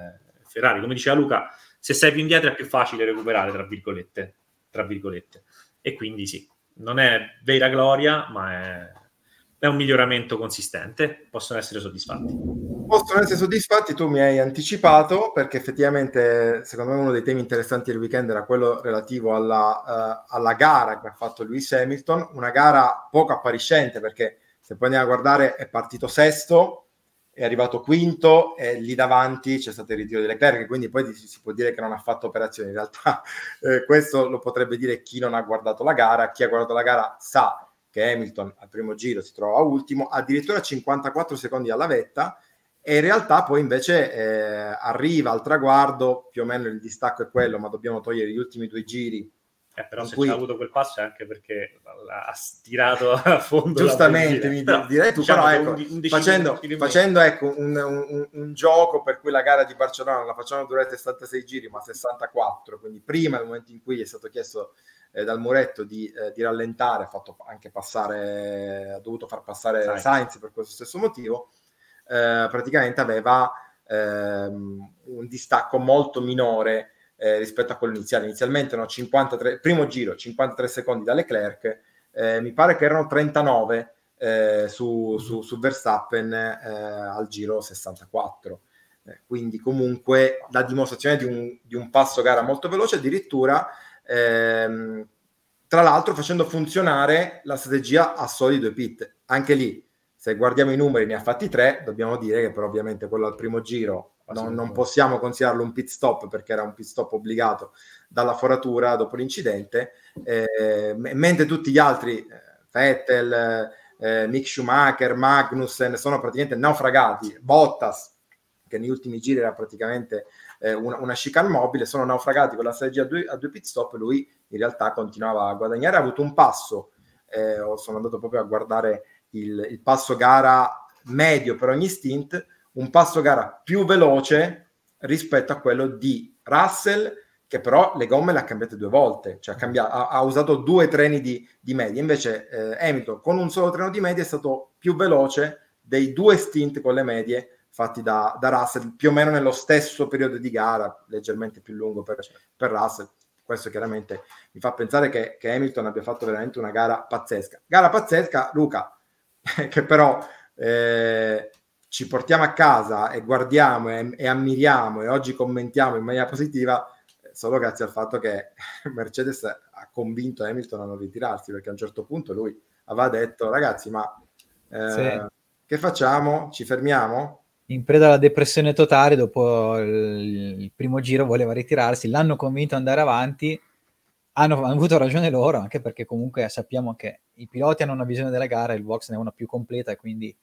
Ferrari. Come diceva Luca se sei più indietro è più facile recuperare tra virgolette tra virgolette. E quindi sì non è vera gloria ma è è un miglioramento consistente, possono essere soddisfatti. Possono essere soddisfatti, tu mi hai anticipato perché effettivamente secondo me uno dei temi interessanti del weekend era quello relativo alla, uh, alla gara che ha fatto Lewis Hamilton, una gara poco appariscente perché se poi andiamo a guardare è partito sesto, è arrivato quinto e lì davanti c'è stato il ritiro di Leclerc, quindi poi si può dire che non ha fatto operazioni. In realtà eh, questo lo potrebbe dire chi non ha guardato la gara, chi ha guardato la gara sa che Hamilton al primo giro si trova ultimo, addirittura 54 secondi alla vetta e in realtà poi invece eh, arriva al traguardo, più o meno il distacco è quello, ma dobbiamo togliere gli ultimi due giri. Eh, però se cui... avuto quel passo è anche perché ha stirato a fondo. Giustamente, mi però, direi tu, diciamo però ecco, un, facendo, facendo ecco, un, un, un, gioco per cui la gara di Barcellona la facciamo durare 66 giri, ma 64, quindi prima del momento in cui è stato chiesto eh, dal muretto di, eh, di, rallentare, ha fatto anche passare, ha dovuto far passare Sainz, Sainz per questo stesso motivo, eh, praticamente aveva ehm, un distacco molto minore eh, rispetto a quello iniziale. Inizialmente erano 53, primo giro 53 secondi da Leclerc, eh, mi pare che erano 39 eh, su, su, su, Verstappen al giro 64 quindi comunque la dimostrazione di un, di un, passo gara molto veloce, addirittura Ehm, tra l'altro facendo funzionare la strategia a soli due pit. Anche lì, se guardiamo i numeri, ne ha fatti tre, dobbiamo dire che però ovviamente quello al primo giro non, non, possiamo considerarlo un pit stop perché era un pit stop obbligato dalla foratura dopo l'incidente, eh, mentre tutti gli altri, eh, Vettel, eh, Mick Schumacher, Magnussen, sono praticamente naufragati, Bottas, che negli ultimi giri era praticamente eh, una, una chicane mobile, sono naufragati con la strategia a due, pit stop, lui in realtà continuava a guadagnare, ha avuto un passo, eh, sono andato proprio a guardare il, il passo gara medio per ogni stint, un passo gara più veloce rispetto a quello di Russell, che però le gomme le ha cambiate due volte, cioè ha, cambiato, ha, ha usato due treni di, di media. Invece eh, Hamilton con un solo treno di media è stato più veloce dei due stint con le medie fatti da, da, Russell più o meno nello stesso periodo di gara, leggermente più lungo per, per Russell. Questo chiaramente mi fa pensare che, che, Hamilton abbia fatto veramente una gara pazzesca. Gara pazzesca, Luca, che però eh, ci portiamo a casa e guardiamo e, e, ammiriamo e oggi commentiamo in maniera positiva solo grazie al fatto che Mercedes ha convinto Hamilton a non ritirarsi perché a un certo punto lui aveva detto ragazzi ma eh, sì. che facciamo? Ci fermiamo? In preda alla depressione totale dopo il, il primo giro voleva ritirarsi, l'hanno convinto ad andare avanti, hanno, hanno, avuto ragione loro, anche perché comunque sappiamo che i piloti hanno una visione della gara, il box ne è una più completa quindi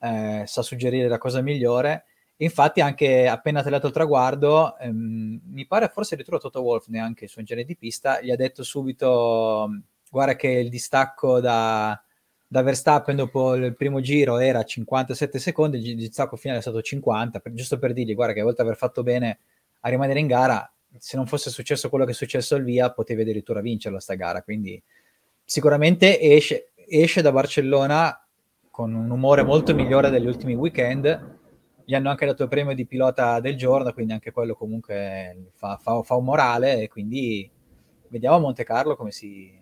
eh, sa suggerire la cosa migliore. Infatti, anche appena tagliato il traguardo, ehm, mi pare forse addirittura Toto Wolf, neanche su ingegnere di pista, gli ha detto subito: Guarda, che il distacco da, da Verstappen dopo il primo giro era 57 secondi, il distacco finale è stato 50, per, giusto per dirgli: Guarda, che a volte aver fatto bene a rimanere in gara, se non fosse successo quello che è successo al via, potevi addirittura vincerla sta gara. Quindi, sicuramente esce, esce da Barcellona con un umore molto migliore degli ultimi weekend gli hanno anche dato il premio di pilota del giorno, quindi anche quello comunque fa, fa, fa un morale e quindi vediamo a Monte Carlo come si,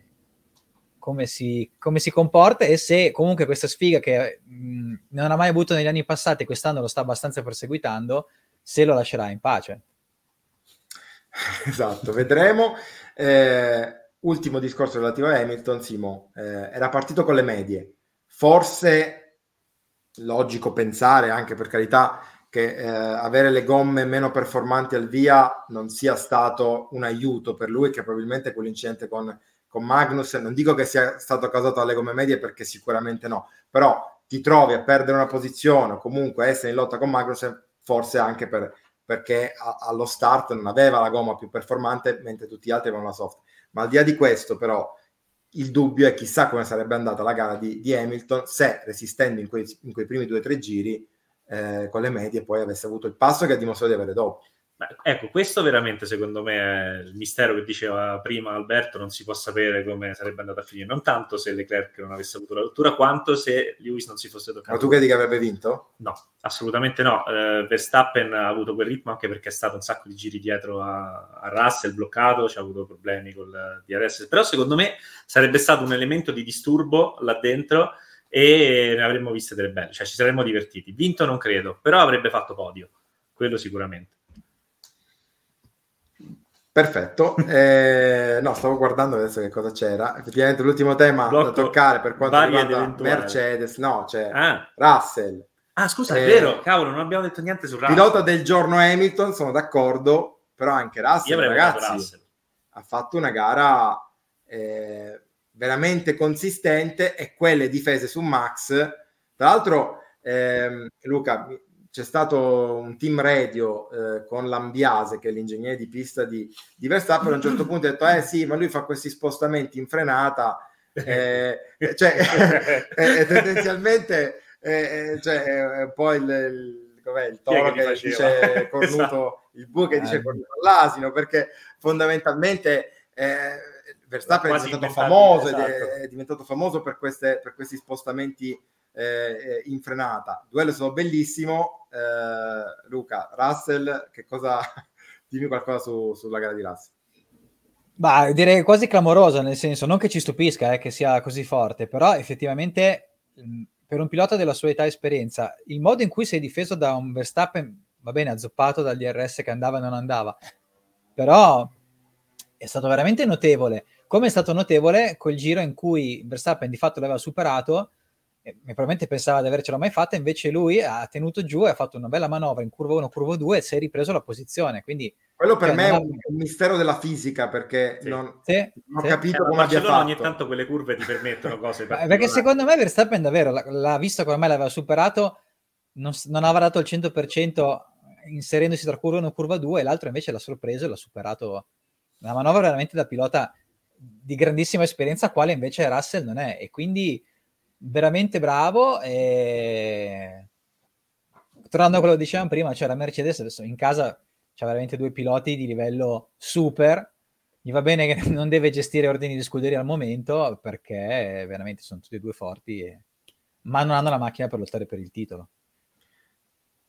come si, come si comporta e se comunque questa sfiga che mh, non ha mai avuto negli anni passati, quest'anno lo sta abbastanza perseguitando, se lo lascerà in pace. Esatto, vedremo. Eh, ultimo discorso relativo a Hamilton, Simo, eh, era partito con le medie. Forse logico pensare, anche per carità, che eh, avere le gomme meno performanti al via non sia stato un aiuto per lui, che probabilmente quell'incidente con, con Magnus, non dico che sia stato causato dalle gomme medie perché sicuramente no, però ti trovi a perdere una posizione o comunque essere in lotta con Magnus, forse anche per, perché a, allo start non aveva la gomma più performante mentre tutti gli altri avevano la soft. Ma al di là di questo, però, il dubbio è chissà come sarebbe andata la gara di, di Hamilton se resistendo in quei, in quei primi due o tre giri eh, con le medie poi avesse avuto il passo che ha dimostrato di avere dopo. Ecco, questo veramente secondo me è il mistero che diceva prima Alberto, non si può sapere come sarebbe andata a finire, non tanto se Leclerc non avesse avuto la rottura, quanto se Lewis non si fosse toccato. Ma tu credi che avrebbe vinto? No, assolutamente no. Uh, Verstappen ha avuto quel ritmo anche perché è stato un sacco di giri dietro a, a Russell, bloccato, ci ha avuto problemi col DRS, però secondo me sarebbe stato un elemento di disturbo là dentro e ne avremmo viste delle belle, cioè ci saremmo divertiti. Vinto non credo, però avrebbe fatto podio, quello sicuramente. Perfetto, eh, no, stavo guardando adesso che cosa c'era. Effettivamente l'ultimo tema Blocco da toccare per quanto riguarda Mercedes, no, c'è ah. Russell. Ah, scusa, eh, è vero, cavolo, non abbiamo detto niente su Russell. Pilota del giorno Hamilton, sono d'accordo, però anche Russell, ragazzi, Russell. ha fatto una gara eh, veramente consistente e quelle difese su Max. Tra l'altro, ehm, Luca, c'è stato un team radio eh, con Lambiase, che è l'ingegnere di pista di, di Verstappen, a un certo punto ha detto, eh sì, ma lui fa questi spostamenti in frenata, eh, cioè, eh, tendenzialmente eh, cioè, poi il, il, com'è, il toro che, che dice cornuto, esatto. il bue che dice cornuto all'asino, perché fondamentalmente eh, Verstappen è diventato famoso, esatto. è, è, diventato famoso per, queste, per questi spostamenti eh, in frenata. Duello stato bellissimo. Eh, Luca, Russell, che cosa... Dimmi qualcosa su, sulla gara di Russell. Bah, direi quasi clamorosa, nel senso, non che ci stupisca eh, che sia così forte, però effettivamente per un pilota della sua età e esperienza, il modo in cui si è difeso da un Verstappen, va bene, azzoppato dagli RS che andava e non andava, però è stato veramente notevole. Come è stato notevole quel giro in cui Verstappen di fatto l'aveva superato probabilmente pensava di avercela mai fatta, invece lui ha tenuto giù e ha fatto una bella manovra in curva 1, curva 2 e si è ripreso la posizione. Quindi, Quello per cioè, me è un, ha... mistero della fisica perché sì. non, sì, non ho sì. capito eh, come abbia fatto. ogni tanto quelle curve ti permettono cose Perché secondo me Verstappen davvero l'ha visto come me l'aveva superato, non, non aveva dato il 100% inserendosi tra curva 1 e curva 2 e l'altro invece l'ha sorpreso e l'ha superato. Una manovra veramente da pilota di grandissima esperienza, quale invece Russell non è. E quindi veramente bravo. E... Tornando a quello che dicevamo prima, cioè la Mercedes adesso in casa c'ha veramente due piloti di livello super. Gli va bene che non deve gestire ordini di scuderia al momento perché veramente sono tutti e due forti, e... ma non hanno la macchina per lottare per il titolo.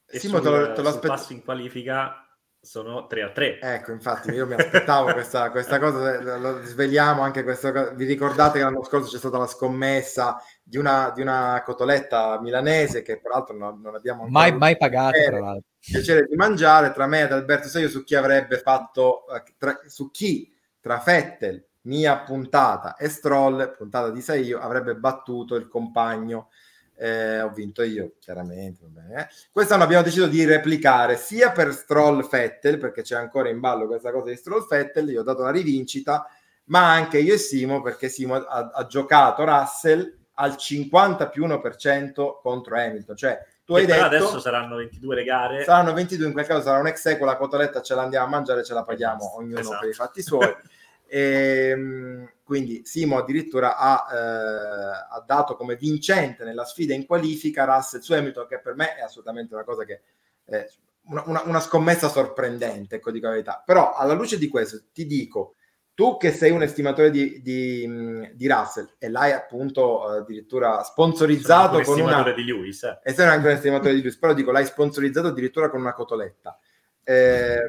E sì, sul, te lo, te lo passo in qualifica sono 3 a 3. Ecco, infatti, io mi aspettavo questa, questa, cosa, lo sveliamo anche questa cosa. Vi ricordate che l'anno scorso c'è stata la scommessa di una, di una cotoletta milanese che peraltro non, non abbiamo mai, mai pagata, tra l'altro. Piacere di mangiare tra me ed Alberto Seio su chi avrebbe fatto, eh, tra, su chi tra Fettel, mia puntata e Stroll, puntata di Seio, avrebbe battuto il compagno eh, ho vinto io, chiaramente. Eh. Quest'anno abbiamo deciso di replicare sia per Stroll Fettel, perché c'è ancora in ballo questa cosa di Stroll Fettel, io ho dato una rivincita, ma anche io e Simo, perché Simo ha, ha giocato Russell al 50 più 1% contro Hamilton, cioè Tu hai detto, adesso saranno 22 le gare. Saranno 22, in quel caso sarà un ex la cotoletta ce la andiamo a mangiare, ce la paghiamo ognuno esatto. per i fatti suoi. e, ehm, quindi Simo addirittura ha, eh, ha, dato come vincente nella sfida in qualifica Russell su Hamilton, che per me è assolutamente una cosa che è una, una, una scommessa sorprendente, ecco di verità. Però alla luce di questo ti dico tu che sei un estimatore di, di, di Russell e l'hai appunto addirittura sponsorizzato con una di Lewis eh. e sei anche un estimatore di Lewis però dico l'hai sponsorizzato addirittura con una cotoletta eh,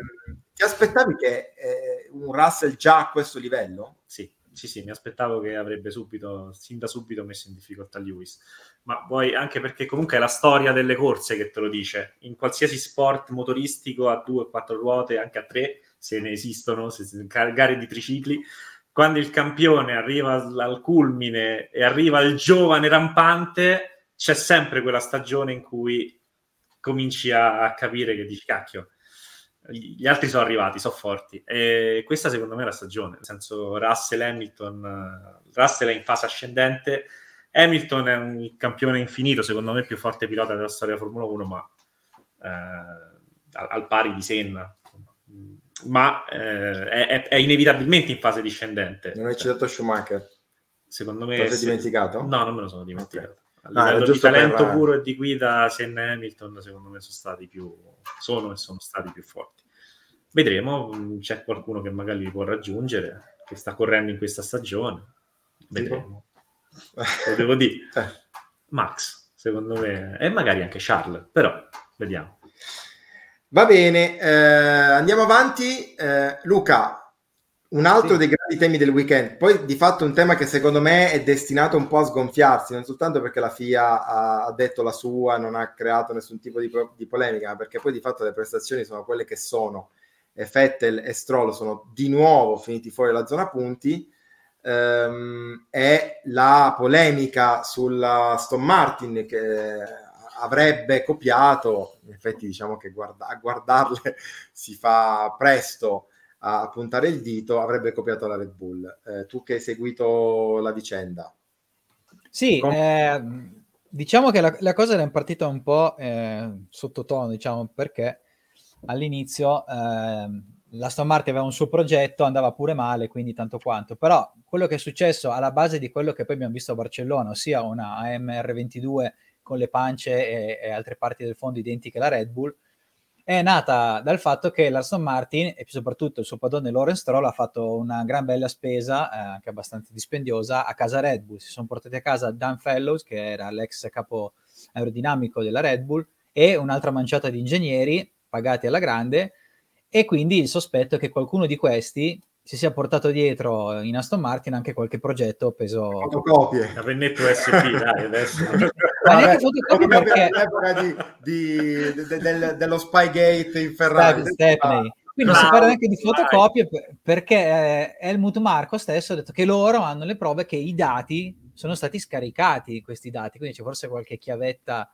ti aspettavi che eh, un Russell già a questo livello? Sì, sì, sì, mi aspettavo che avrebbe subito, sin da subito messo in difficoltà Lewis. Ma poi anche perché comunque è la storia delle corse che te lo dice. In qualsiasi sport motoristico a due o quattro ruote, anche a tre se ne esistono, se, se, gare di tricicli, quando il campione arriva al culmine e arriva il giovane rampante, c'è sempre quella stagione in cui cominci a, a capire che dici cacchio, gli altri sono arrivati, sono forti. E questa secondo me è la stagione, nel senso Russell Hamilton, Russell è in fase ascendente, Hamilton è un campione infinito, secondo me più forte pilota della storia della Formula 1, ma eh, al, al, pari di Senna ma eh, è, è, inevitabilmente in fase discendente. Non hai citato Schumacher? Secondo me... Te l'hai dimenticato? No, non me lo sono dimenticato. Okay. A livello no, di talento per... puro e di guida, Senna e Hamilton secondo me sono stati più... sono e sono stati più forti. Vedremo, mm, c'è qualcuno che magari li può raggiungere, che sta correndo in questa stagione. Vedremo. Lo devo dire. Eh. Max, secondo me, e magari anche Charles, però vediamo. Va bene, eh, andiamo avanti. Eh, Luca, un altro sì. dei grandi temi del weekend, poi di fatto un tema che secondo me è destinato un po' a sgonfiarsi, non soltanto perché la FIA ha, detto la sua, non ha creato nessun tipo di, di, polemica, ma perché poi di fatto le prestazioni sono quelle che sono. E Fettel e Stroll sono di nuovo finiti fuori dalla zona punti. Ehm, è la polemica sulla Aston Martin che avrebbe copiato, in effetti diciamo che guarda, a guardarle si fa presto a puntare il dito, avrebbe copiato la Red Bull. Eh, tu che hai seguito la vicenda. Sì, Com- eh, diciamo che la, la, cosa era partita un po' eh, sottotono, diciamo, perché all'inizio eh, la Aston Martin aveva un suo progetto, andava pure male, quindi tanto quanto. Però quello che è successo alla base di quello che poi abbiamo visto a Barcellona, ossia una AMR22 con le pance e, e, altre parti del fondo identiche alla Red Bull, è nata dal fatto che l'Aston Martin e soprattutto il suo padrone Lawrence Stroll ha fatto una gran bella spesa, eh, anche abbastanza dispendiosa, a casa Red Bull. Si sono portati a casa Dan Fellows, che era l'ex capo aerodinamico della Red Bull, e un'altra manciata di ingegneri pagati alla grande, e quindi il sospetto è che qualcuno di questi si sia portato dietro in Aston Martin anche qualche progetto peso fotocopie la pennetto SP dai adesso ma neanche fotocopie perché l'epoca di, di, de, de, de, dello Spygate in Ferrari. Stepney. quindi non si parla neanche di fotocopie perché eh, Helmut Marco stesso ha detto che loro hanno le prove che i dati sono stati scaricati questi dati. Quindi c'è forse qualche chiavetta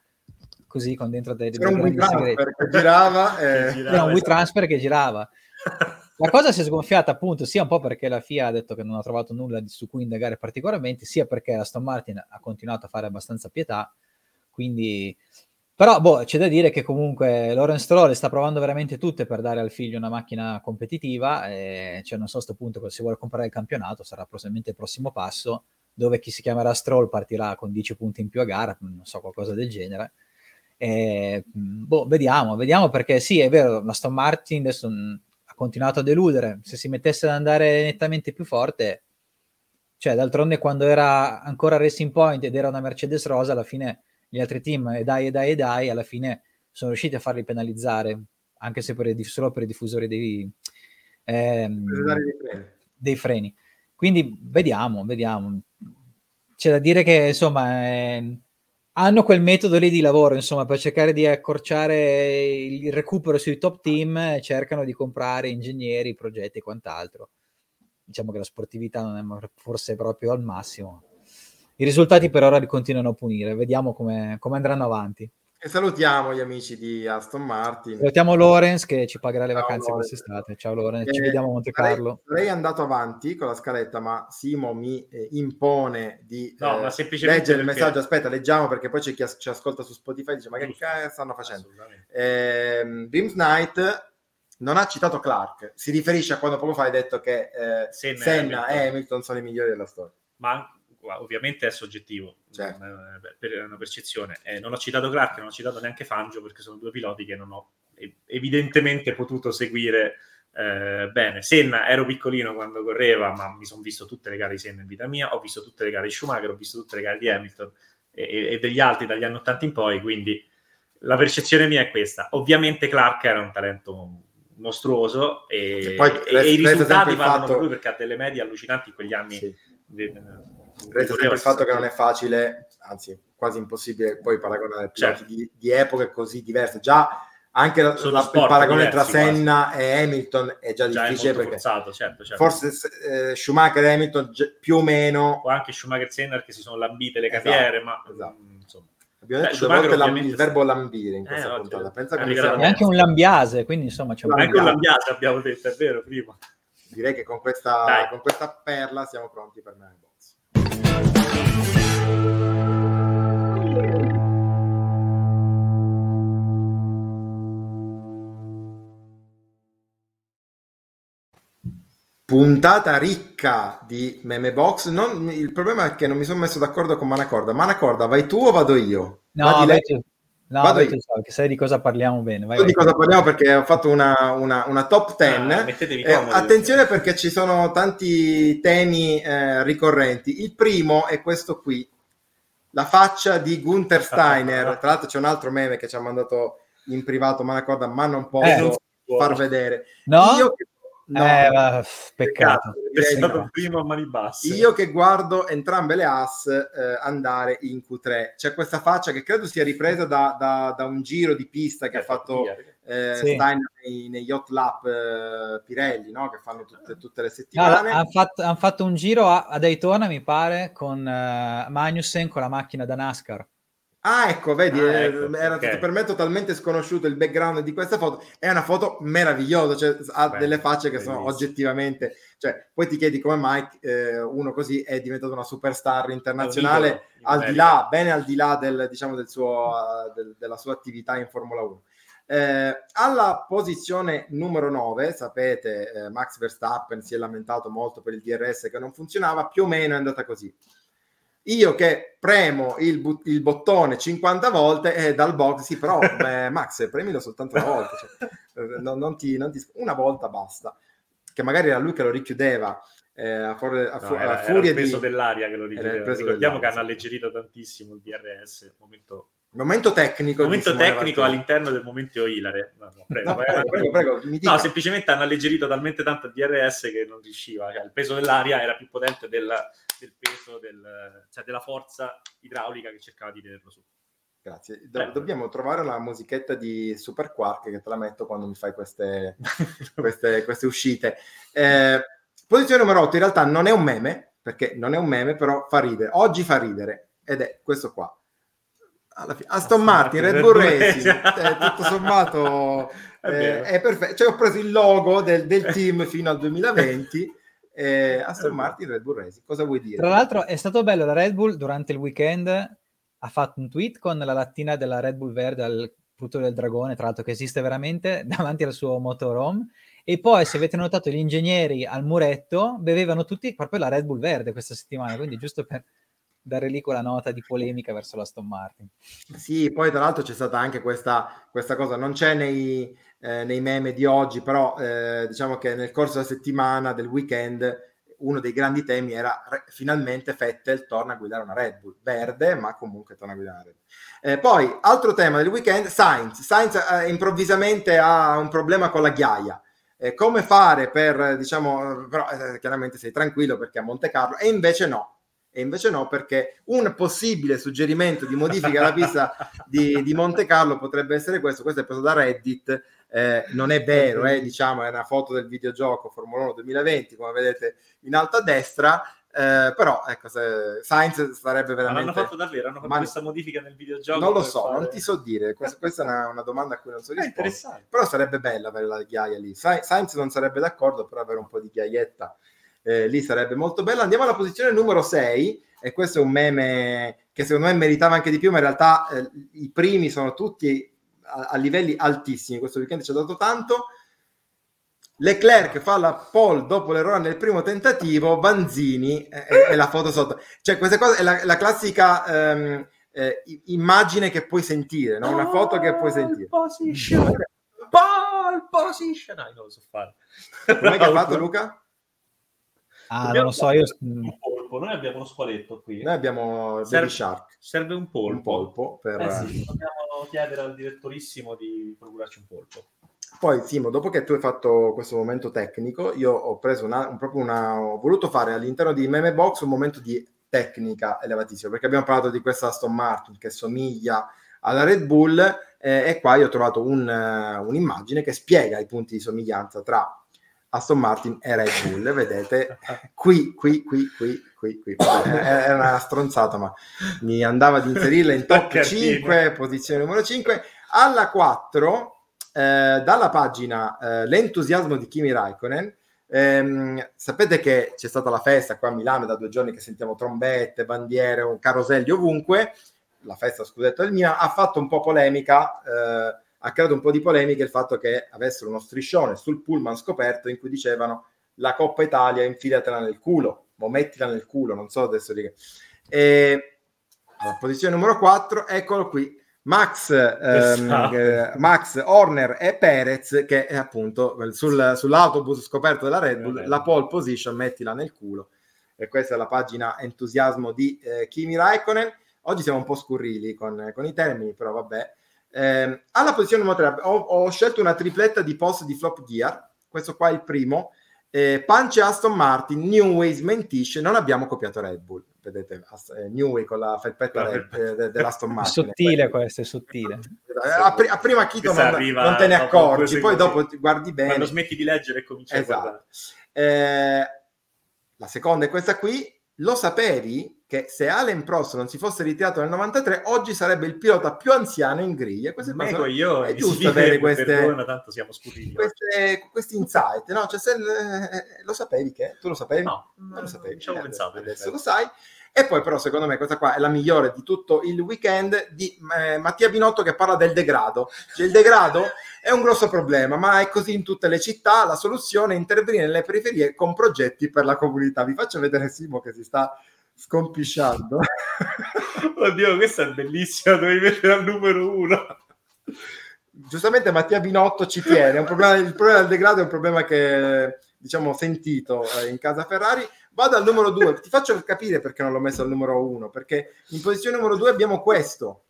così con dentro dei, dei un WeTransfer che girava, eh... era un WeTransfer che girava la cosa si è sgonfiata appunto sia un po' perché la FIA ha detto che non ha trovato nulla su cui indagare particolarmente, sia perché Aston Martin ha continuato a fare abbastanza pietà. Quindi, però, boh, c'è da dire che comunque Lawrence Stroll sta provando veramente tutte per dare al figlio una macchina competitiva. E, cioè, non so a questo punto se vuole comprare il campionato, sarà probabilmente il prossimo passo, dove chi si chiamerà Stroll partirà con 10 punti in più a gara, non so, qualcosa del genere. E, boh, vediamo, vediamo perché sì, è vero, Aston Martin adesso continuato a deludere. Se si mettesse ad andare nettamente più forte, cioè d'altronde quando era ancora Racing Point ed era una Mercedes rosa, alla fine gli altri team, e dai, e dai, e dai, alla fine sono riusciti a farli penalizzare, anche se per solo per i diffusori dei, ehm, dei freni. Quindi vediamo, vediamo. C'è da dire che insomma... Eh, hanno quel metodo lì di lavoro, insomma, per cercare di accorciare il recupero sui top team, cercano di comprare ingegneri, progetti e quant'altro. Diciamo che la sportività non è forse proprio al massimo. I risultati per ora li continuano a punire, vediamo come, come andranno avanti. E salutiamo gli amici di Aston Martin. Salutiamo Lorenz che ci pagherà le Ciao, vacanze Lorenz. quest'estate. Ciao Lorenz, ci Eh, vediamo a Monte Carlo. Sarei andato avanti con la scaletta, ma Simo mi eh, impone di No, eh, ma semplicemente leggere il perché- messaggio. Aspetta, leggiamo perché poi c'è chi as- ci ascolta su Spotify e dice: Ma che cazzo stanno facendo? Ehm, Dreams Night non ha citato Clark, si riferisce a quando poco fa hai detto che eh, Senna e Senna e Hamilton. Hamilton sono i migliori della storia. ma ovviamente è soggettivo, Certo. è- una percezione. Eh, non ho citato Clark, non ho citato neanche Fangio perché sono due piloti che non ho evidentemente potuto seguire eh, bene. Senna ero piccolino quando correva, ma mi sono visto tutte le gare di Senna in vita mia, ho visto tutte le gare di Schumacher, ho visto tutte le gare di Hamilton e, e- degli altri dagli anni 80 in poi, quindi la percezione mia è questa. Ovviamente Clark era un talento mostruoso e, E poi e- e i risultati parlano fatto- per lui perché ha delle medie allucinanti in quegli anni Sì. di- Resta sempre il fatto che non è facile, anzi quasi impossibile poi paragonare Certo. di, di epoche così diverse. Già anche la- la- il paragone diversi tra quasi. Senna e Hamilton è già già è difficile molto perché forzato, certo, certo. forse eh, Schumacher e Hamilton gi- più o meno o anche Schumacher e Senna che si sono lambite le Esatto, carriere, ma esatto. mm, insomma. abbiamo Beh, detto due Schumacher volte lam- il verbo lambire in Eh, questa oggi puntata. è Pensa arrivato siamo- E anche un lambiase, quindi insomma c'è un Anche Anche un Lambiase. abbiamo detto, è vero, prima. direi che con questa, con questa perla siamo pronti per me. Puntata ricca di meme box. Non- il problema è che non mi sono messo d'accordo con Manacorda. Manacorda, vai tu o vado io? No, vai tu. No, Vado vai io. so, che sai di cosa parliamo bene. Vai, So di vai. cosa parliamo perché ho fatto una, una- una top 10. Ah, Eh, attenzione perché ci sono tanti temi eh, ricorrenti. Il primo è questo qui, la faccia di Gunther Steiner. Tra l'altro c'è un altro meme che ci ha mandato in privato Manacorda, ma non posso Eh, non si può. far vedere. No? Io che, no, Eh, pff, peccato. È stato no. il primo a mani basse. Io che guardo entrambe le AS eh, andare in Q3. C'è questa faccia che credo sia ripresa da, da- da un giro di pista che ha fatto eh, Sì. Steiner nei, negli hot lap eh, Pirelli, no? che fanno tutte, tutte le No, settimane. hanno fatto, han fatto un giro a, a Daytona, mi pare, con eh, Magnussen con la macchina da NASCAR. Ah, ecco, vedi, Ah, eh, ecco, era ok. stato per me totalmente sconosciuto il background di questa foto. È una foto meravigliosa, cioè ha Beh, delle facce che sono bellissimo. oggettivamente, cioè poi ti chiedi come mai eh, uno così è diventato una superstar internazionale, idolo al di là, bene al di là del, diciamo, del suo, eh, del- della sua attività in Formula 1. Eh, alla posizione numero 9, sapete, eh, Max Verstappen si è lamentato molto per il DRS che non funzionava, più o meno è andata così. Io che premo il, bu- il bottone 50 volte e dal box, sì, però eh, Max, premilo soltanto una volta, cioè, eh, non, non ti, non ti- una volta basta. Che magari era lui che lo richiudeva eh, a, for- a fu- No, a era, era furia il peso di dell'aria che lo Era il peso Ricordiamo che hanno alleggerito tantissimo il DRS. Momento, momento tecnico. momento tecnico all'interno del momento ilare. No, no, prego, No, prego, prego, mi dica. No, semplicemente hanno alleggerito talmente tanto il DRS che non riusciva. Cioè, il peso dell'aria era più potente del, del peso del, cioè della forza idraulica che cercava di tenerlo su. Grazie. Do- dobbiamo trovare una musichetta di Super Quark che te la metto quando mi fai queste, queste, queste uscite. Eh, posizione numero 8 in realtà non è un meme, perché non è un meme, però fa ridere. Oggi fa ridere ed è questo qua. Alla fine. Aston Aston Martin, Red Bull Racing, eh, tutto sommato È eh, vero. è perfetto. Cioè, ho preso il logo del, del team fino al 2020. Eh, Aston Martin, Red Bull Racing. Cosa vuoi dire? Tra l'altro è stato bello, la Red Bull durante il weekend ha fatto un tweet con la lattina della Red Bull verde al frutto del dragone, tra l'altro che esiste veramente, davanti al suo motorhome. E poi, se avete notato, gli ingegneri al muretto bevevano tutti proprio la Red Bull verde questa settimana, quindi giusto per dare lì quella nota di polemica verso la Aston Martin. Sì, poi tra l'altro c'è stata anche questa, questa cosa, non c'è nei, eh, nei meme di oggi, però eh, diciamo che nel corso della settimana, del weekend, uno dei grandi temi era re- finalmente Vettel torna a guidare una Red Bull, verde, ma comunque torna a guidare. Eh, poi, altro tema del weekend, Sainz. Sainz eh, improvvisamente ha un problema con la ghiaia. Eh, come fare per, diciamo, però eh, chiaramente sei tranquillo perché a Monte Carlo, e invece no. E invece no, perché un possibile suggerimento di modifica alla pista di, di Monte Carlo potrebbe essere questo. Questo è preso da Reddit. eh, non è vero, eh, diciamo, è una foto del videogioco Formula 1 2020, come vedete in alto a destra. Eh, però ecco, se Sainz sarebbe veramente... Ma l'hanno fatto davvero? Hanno fatto Ma- questa modifica nel videogioco? Non lo so, fare- non ti so dire, questa, questa è una, una domanda a cui non so rispondere. Però sarebbe bella avere la ghiaia lì. Sa- Sainz non sarebbe d'accordo, però avere un po' di ghiaietta eh, lì sarebbe molto bello. Andiamo alla posizione numero 6, e questo è un meme che secondo me meritava anche di più, ma in realtà eh, i primi sono tutti a, a livelli altissimi. Questo weekend ci ha dato tanto. Leclerc fa la pole dopo l'errore nel primo tentativo, Vanzini e, e la foto sotto. Cioè, queste cose è la, la classica ehm, eh, immagine che puoi sentire, no? una foto che puoi sentire. Pole position. Pole position. Ah, non lo so fare. Come che ha fatto Luca? Ah, non lo so, io... Un polpo. Noi abbiamo uno squaletto qui. Noi abbiamo Baby Serve- Shark, Serve un polpo. un polpo per... Eh sì, dobbiamo chiedere al direttorissimo di procurarci un polpo. Poi Simo, dopo che tu hai fatto questo momento tecnico, io ho preso una, un- proprio una, ho voluto fare all'interno di Meme Box un momento di tecnica elevatissimo, perché abbiamo parlato di questa Aston Martin che somiglia alla Red Bull eh, e qua io ho trovato un, eh, un'immagine che spiega i punti di somiglianza tra Aston Martin e Red Bull. Vedete, qui, qui, qui, qui, qui, qui. È una stronzata, ma mi andava di inserirla in top Cartina. 5, posizione numero 5. Alla 4, eh, dalla pagina eh, L'entusiasmo di Kimi Raikkonen, ehm, sapete che c'è stata la festa qua a Milano da due giorni che sentiamo trombette, bandiere, un caroselli ovunque. La festa scudetto del Milan ha fatto un po' polemica, eh, ha creato un po' di polemica il fatto che avessero uno striscione sul pullman scoperto in cui dicevano la Coppa Italia infilatela nel culo, o mettila nel culo, non so adesso di che. E, alla posizione numero 4, eccolo qui, Max, ehm, Esatto. eh, Max Horner e Perez che è appunto sul- sull'autobus scoperto della Red Bull, la pole position, mettila nel culo. E questa è la pagina entusiasmo di eh, Kimi Raikkonen. Oggi siamo un po' scurrili con, con i termini, però vabbè. Ehm, alla posizione numero 3 ho, ho scelto una tripletta di post di flop gear. Questo qua è il primo. Eh, Punch Aston Martin, Newway smentisce, non abbiamo copiato Red Bull. Vedete, eh, Newway con la felpetta eh, de- dell'aston È Martin. sottile questo, è sottile. Eh, A, a prima chito non, non te ne accorgi, poi dopo ti guardi bene. Quando smetti di leggere e cominci a guardare. Esatto. Eh, la seconda è questa qui. Lo sapevi che se Allen Prost non si fosse ritirato nel 93, oggi sarebbe il pilota più anziano in griglia? Queste Me cose- io è giusto avere queste- Perdona, tanto siamo scurili. queste- questi insight, no? Cioè, se, eh, lo sapevi che? Tu lo sapevi? No, non lo sapevi. ci avevo Eh, pensato. Adesso effetti. lo sai. E poi, però, secondo me, questa qua è la migliore di tutto il weekend di eh, Mattia Binotto che parla del degrado. Cioè, il degrado è un grosso problema, ma è così in tutte le città. La soluzione è intervenire nelle periferie con progetti per la comunità. Vi faccio vedere Simo che si sta scompisciando. Oddio, questa è bellissima, dovevi mettere al numero uno. Giustamente Mattia Binotto ci tiene. un problema- il problema del degrado è un problema che diciamo sentito eh, in casa Ferrari. Vado al numero due, ti faccio capire perché non l'ho messo al numero uno, perché in posizione numero due abbiamo questo.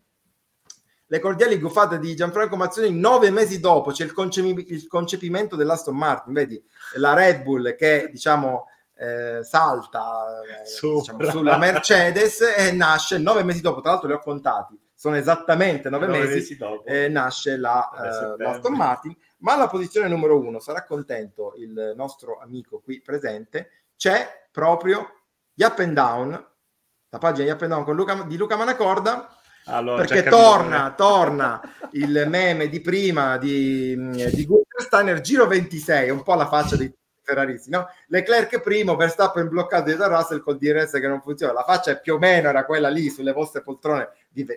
Le cordiali guffate di Gianfranco Mazzoni nove mesi dopo c'è il concepimento dell'Aston Martin, vedi la Red Bull che diciamo eh, salta eh, diciamo, sulla Mercedes e nasce nove mesi dopo, tra l'altro li ho contati, sono esattamente nove, mesi, dopo. eh, nasce la, eh, l'Aston Martin, ma alla posizione numero uno sarà contento il nostro amico qui presente, c'è proprio Gli Up and Down, la pagina Gli Up and Down con Luca, di Luca Manacorda, Allora, perché torna, torna il meme di prima di, di Gunther Steiner, giro 26, un po' la faccia dei ferraristi, no? Leclerc primo, Verstappen bloccato dietro a Russell col DRS che non funziona, la faccia più o meno era quella lì sulle vostre poltrone,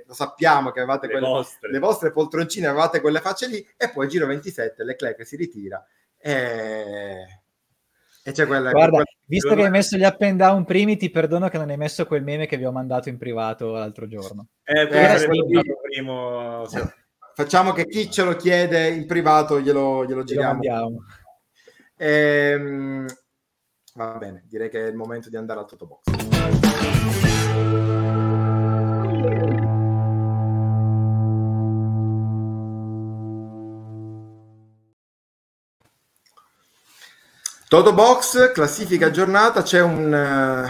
lo sappiamo che avevate le quelle, vostre. le vostre poltroncine avevate quelle facce lì e poi giro 27 Leclerc si ritira e, e c'è quella Guarda, quella- visto che hai messo gli up and down primi, ti perdono che non hai messo quel meme che vi ho mandato in privato l'altro giorno. Eh, Eh, primo... sì. facciamo che chi ce lo chiede in privato glielo, glielo giriamo mandiamo. Ehm, va bene direi che è il momento di andare al Totobox Toto Box, classifica aggiornata, c'è un, eh,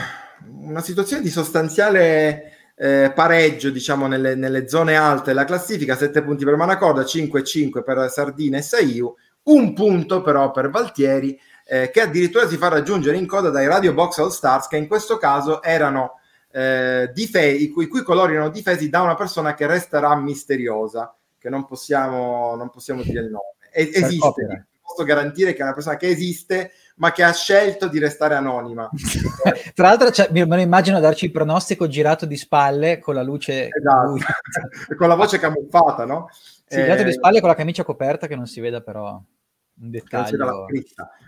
una situazione di sostanziale eh, pareggio, diciamo, nelle, nelle zone alte della classifica, 7 punti per Manacorda, 5-5 per Sardina e Saiu, un punto però per Valtieri eh, che addirittura si fa raggiungere in coda dai Radio Box All Stars, che in questo caso erano eh, difesi, i, cui, cui colori erano difesi da una persona che resterà misteriosa, che non possiamo, non possiamo dire il nome. E, esiste, posso garantire che è una persona che esiste, ma che ha scelto di restare anonima. Tra l'altro, cioè, me lo immagino darci il pronostico girato di spalle con la luce esatto. con la voce camuffata, no? Sì, girato di eh, spalle con la camicia coperta che non si veda però un dettaglio.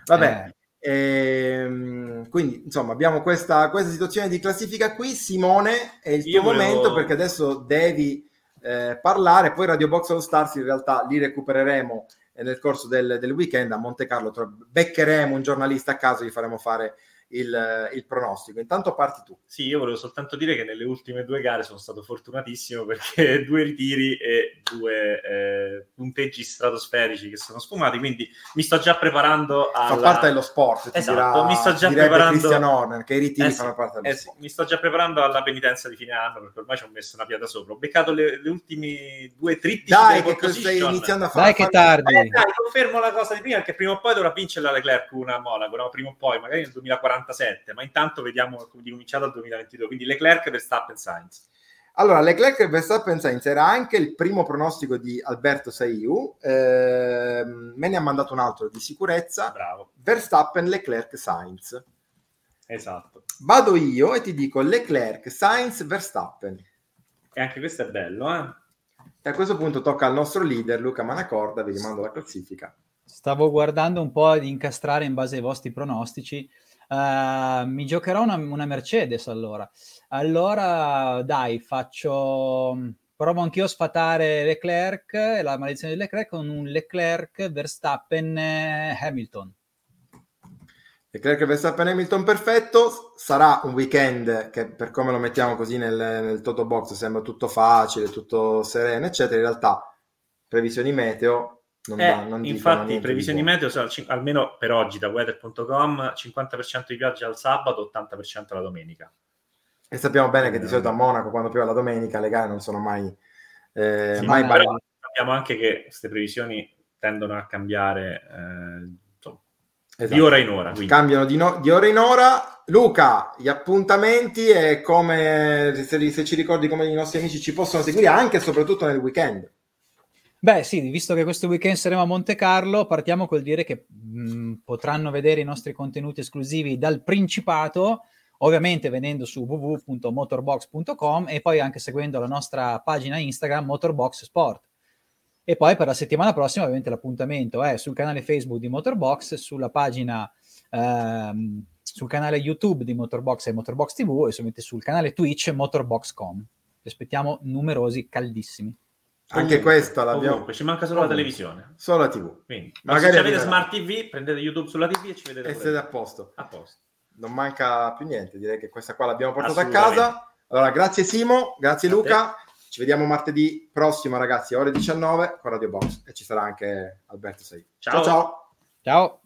Vabbè, eh. Ehm, quindi insomma abbiamo questa, questa, situazione di classifica qui Simone è il tuo volevo... momento perché adesso devi eh, parlare poi Radio Box All Stars in realtà li recupereremo nel corso del, del weekend a Monte Carlo beccheremo un giornalista a caso gli faremo fare il, il, pronostico. Intanto parti tu. Sì, io volevo soltanto dire che nelle ultime due gare sono stato fortunatissimo perché due ritiri e due eh, punteggi stratosferici che sono sfumati, quindi mi sto già preparando a... Fa parte dello sport. Esatto, mi sto già preparando... Christian Horner, che i ritiri eh, fanno parte dello eh, sport. Mi sto già preparando alla penitenza di fine anno perché ormai ci ho messo una piada sopra. Ho beccato le, le ultime due tritti. Dai, che stai iniziando a fare? Dai, che tardi. Eh, dai, confermo la cosa di prima perché prima o poi dovrà vincere la Leclerc una a Monaco, no? prima o poi, magari nel 2040 47, ma intanto vediamo di cominciato al 2022, quindi Leclerc, Verstappen, Sainz. Allora, Leclerc e Verstappen Sainz era anche il primo pronostico di Alberto Saiu, eh, me ne ha mandato un altro di sicurezza. Bravo. Verstappen, Leclerc, Sainz. Esatto. Vado io e ti dico Leclerc, Sainz, Verstappen. E anche questo è bello, eh? E a questo punto tocca al nostro leader Luca Manacorda, vi rimando la classifica. Stavo guardando un po' di incastrare in base ai vostri pronostici. Uh, mi giocherò una, una, Mercedes allora. Allora, dai, faccio. Provo anch'io a sfatare Leclerc, la maledizione di Leclerc, con un Leclerc, Verstappen, Hamilton. Leclerc, Verstappen, Hamilton perfetto. Sarà un weekend che, per come lo mettiamo così nel, nel Toto Box, sembra tutto facile, tutto sereno, eccetera. In realtà, previsioni meteo non eh, non infatti, previsioni meteo sono almeno per oggi da weather.com 50% di pioggia al sabato, 80% la domenica. E sappiamo bene che di solito a Monaco, quando piove la domenica, le gare non sono mai, eh, sì, mai però sappiamo anche che queste previsioni tendono a cambiare eh, insomma, esatto. di ora in ora. Quindi. Cambiano di, no- di, ora in ora. Luca, gli appuntamenti e come se, se ci ricordi come i nostri amici ci possono seguire anche e soprattutto nel weekend. Beh, sì, visto che questo weekend saremo a Monte Carlo, partiamo col dire che mh, potranno vedere i nostri contenuti esclusivi dal Principato, ovviamente venendo su www.motorbox.com e poi anche seguendo la nostra pagina Instagram Motorbox Sport. E poi per la settimana prossima, ovviamente, l'appuntamento è sul canale Facebook di Motorbox, sulla pagina ehm, sul canale YouTube di Motorbox e Motorbox TV e sul canale Twitch Motorbox.com. Vi aspettiamo numerosi, caldissimi. Anche questa l'abbiamo. Comunque, ci manca solo ovunque. la televisione. Solo la TV. Quindi, Magari se avete smart TV, prendete YouTube sulla TV e ci vedete. E siete a posto. a posto. Non manca più niente. Direi che questa qua l'abbiamo portata a casa. Allora, grazie Simo, grazie a Luca. Ci vediamo martedì prossimo, ragazzi, ore 19 con Radio Box. E ci sarà anche Alberto 6. ciao. ciao. ciao. ciao.